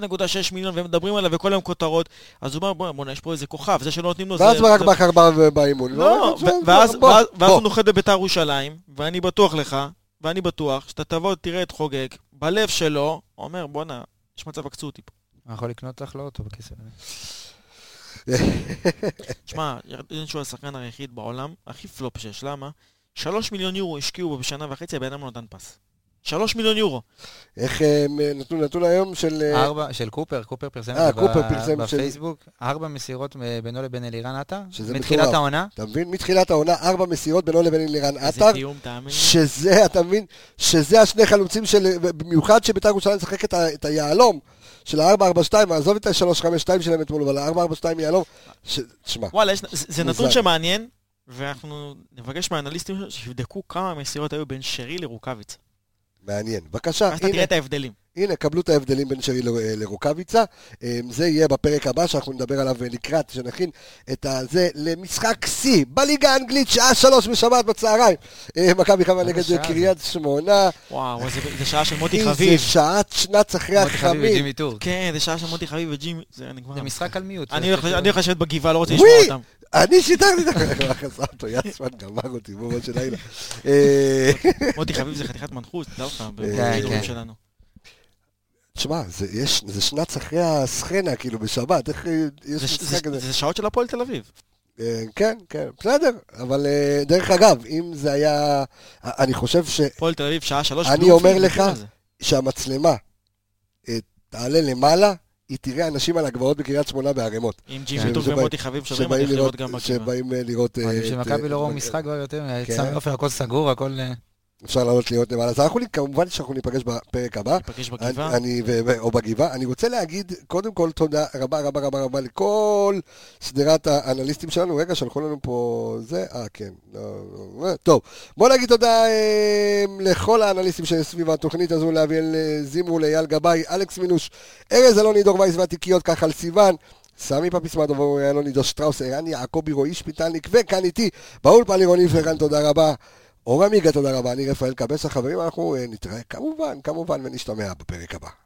מיליון, ומדברים עליו וכל היום כותרות, אז הוא אומר, בואנה, בואנה, יש פה איזה כוכב, זה שלא נותנים לו, ואז זה... ברק זה- בכר בא באימון. לא, ו- ואז- בוא, ואז ואז בוא. הוא נוחת בביתר ירושלים, ואני בטוח לך, ואני בטוח, שאתה תבוא, תראה את חוגג, בלב שלו, הוא אומר, בואנה, יש מצב עקצו אותי פה. אני יכול לקנות לך לא אותו בכסף. תשמע, ירדן שהוא השחקן היחיד בעולם, הכי פלופ שיש, למה? שלוש מיליון יורו השקיעו בו בשנה וחצי, הבן אדם לא נתן פס. שלוש מיליון יורו. איך הם נתנו נתון היום של... אה, ארבע, של קופר, קופר פרסם אה, את זה קופר פרסם של- בפייסבוק, ארבע מסירות אה, בינו לבין אלירן עטר, שזה מתחילת מטורף. העונה. אתה מבין? מתחילת העונה, ארבע מסירות בינו לבין אלירן איזה עטר. תיאום, תאמין. שזה, אתה מבין? שזה השני חלוצים של... במיוחד שבית"ר ירושלים משחק את, ה- את היהלום של ה-442, עזוב את ה-352 שלהם אתמול, אבל ה-442 יהלום, ש- תשמע, וואלה, יש- זה זה נתון. שמעניין, ואנחנו נבקש מהאנליסטים שיבדקו כמה מסירות היו בין שרי לרוקאביץ. מעניין. בבקשה, אז אתה הנה, תראה את ההבדלים. הנה, קבלו את ההבדלים בין שרי לרוקאביצה. אה, זה יהיה בפרק הבא, שאנחנו נדבר עליו לקראת, שנכין את הזה למשחק שיא בליגה האנגלית, שעה שלוש בשבת בצהריים. אה, מכבי חיפה נגד קריית שמונה. וואו, זה- זה שעה של מוטי חביב. שעת שנץ אחרי מוטי חביב החמים. וג'ימי. כן, זה שעה של מוטי חביב וג'ימי, זה נגמר. זה משחק על מיוט. אני זה הולך כאילו- אני הולך לשבת בגבעה, לא רוצה! לשמוע אותם. אני שיתקתי את זה. חסם אותו, יסמן גמר אותי, בואו של לילה. אה, מוטי חביב זה חתיכת מנחוס, תדע לך, כן. שלנו. תשמע, זה, יש, זה שנץ אחרי הסצנה, כאילו, בשבת, איך אה, יש זה- משחק זה- כזה? זה שעות של הפועל תל אביב. אה, כן, כן, בסדר, אבל אה, דרך אגב, אם זה היה... אני חושב ש... הפועל תל אביב, שעה שלוש. אני אומר לך, זה. שהמצלמה אה, תעלה למעלה, היא תראה אנשים על הגבעות בקריית שמונה בערימות. עם כן, ג'ימי טוב ומוטי חביב שודרים, אני הולך לראות, גם בגבעה. שבאים אה, לראות... אה, אוהדים את, של אה, מכבי לא ראו את- משחק כבר יותר, כן. עופר הכל סגור, הכל... אפשר לעלות להיות למעלה. אז אנחנו כמובן שאנחנו ניפגש בפרק הבא. ניפגש בגבעה. אני, ו- או בגבעה. אני רוצה להגיד, קודם כל, תודה רבה רבה רבה רבה לכל שדרת האנליסטים שלנו. רגע, שלחו לנו פה זה, אה, כן. לא, לא. טוב, בוא נגיד תודה אה, לכל האנליסטים שסביב התוכנית הזו, לאביאל אה, זימרו, לאייל גבאי, אלכס מינוש, ארז אלוני, דור וייס והתיקיות, על סיוון. סמי פפיסמדוב, אלוני דו שטראוס, ערן יעקבי, רועי שפיטלניק, וכאן איתי, באולפן לירוני פרן, תודה רבה. אור עמיגה, תודה רבה. אני רפאל קבסה, חברים, אנחנו אה, נתראה כמובן, כמובן, ונשתמע בפרק הבא.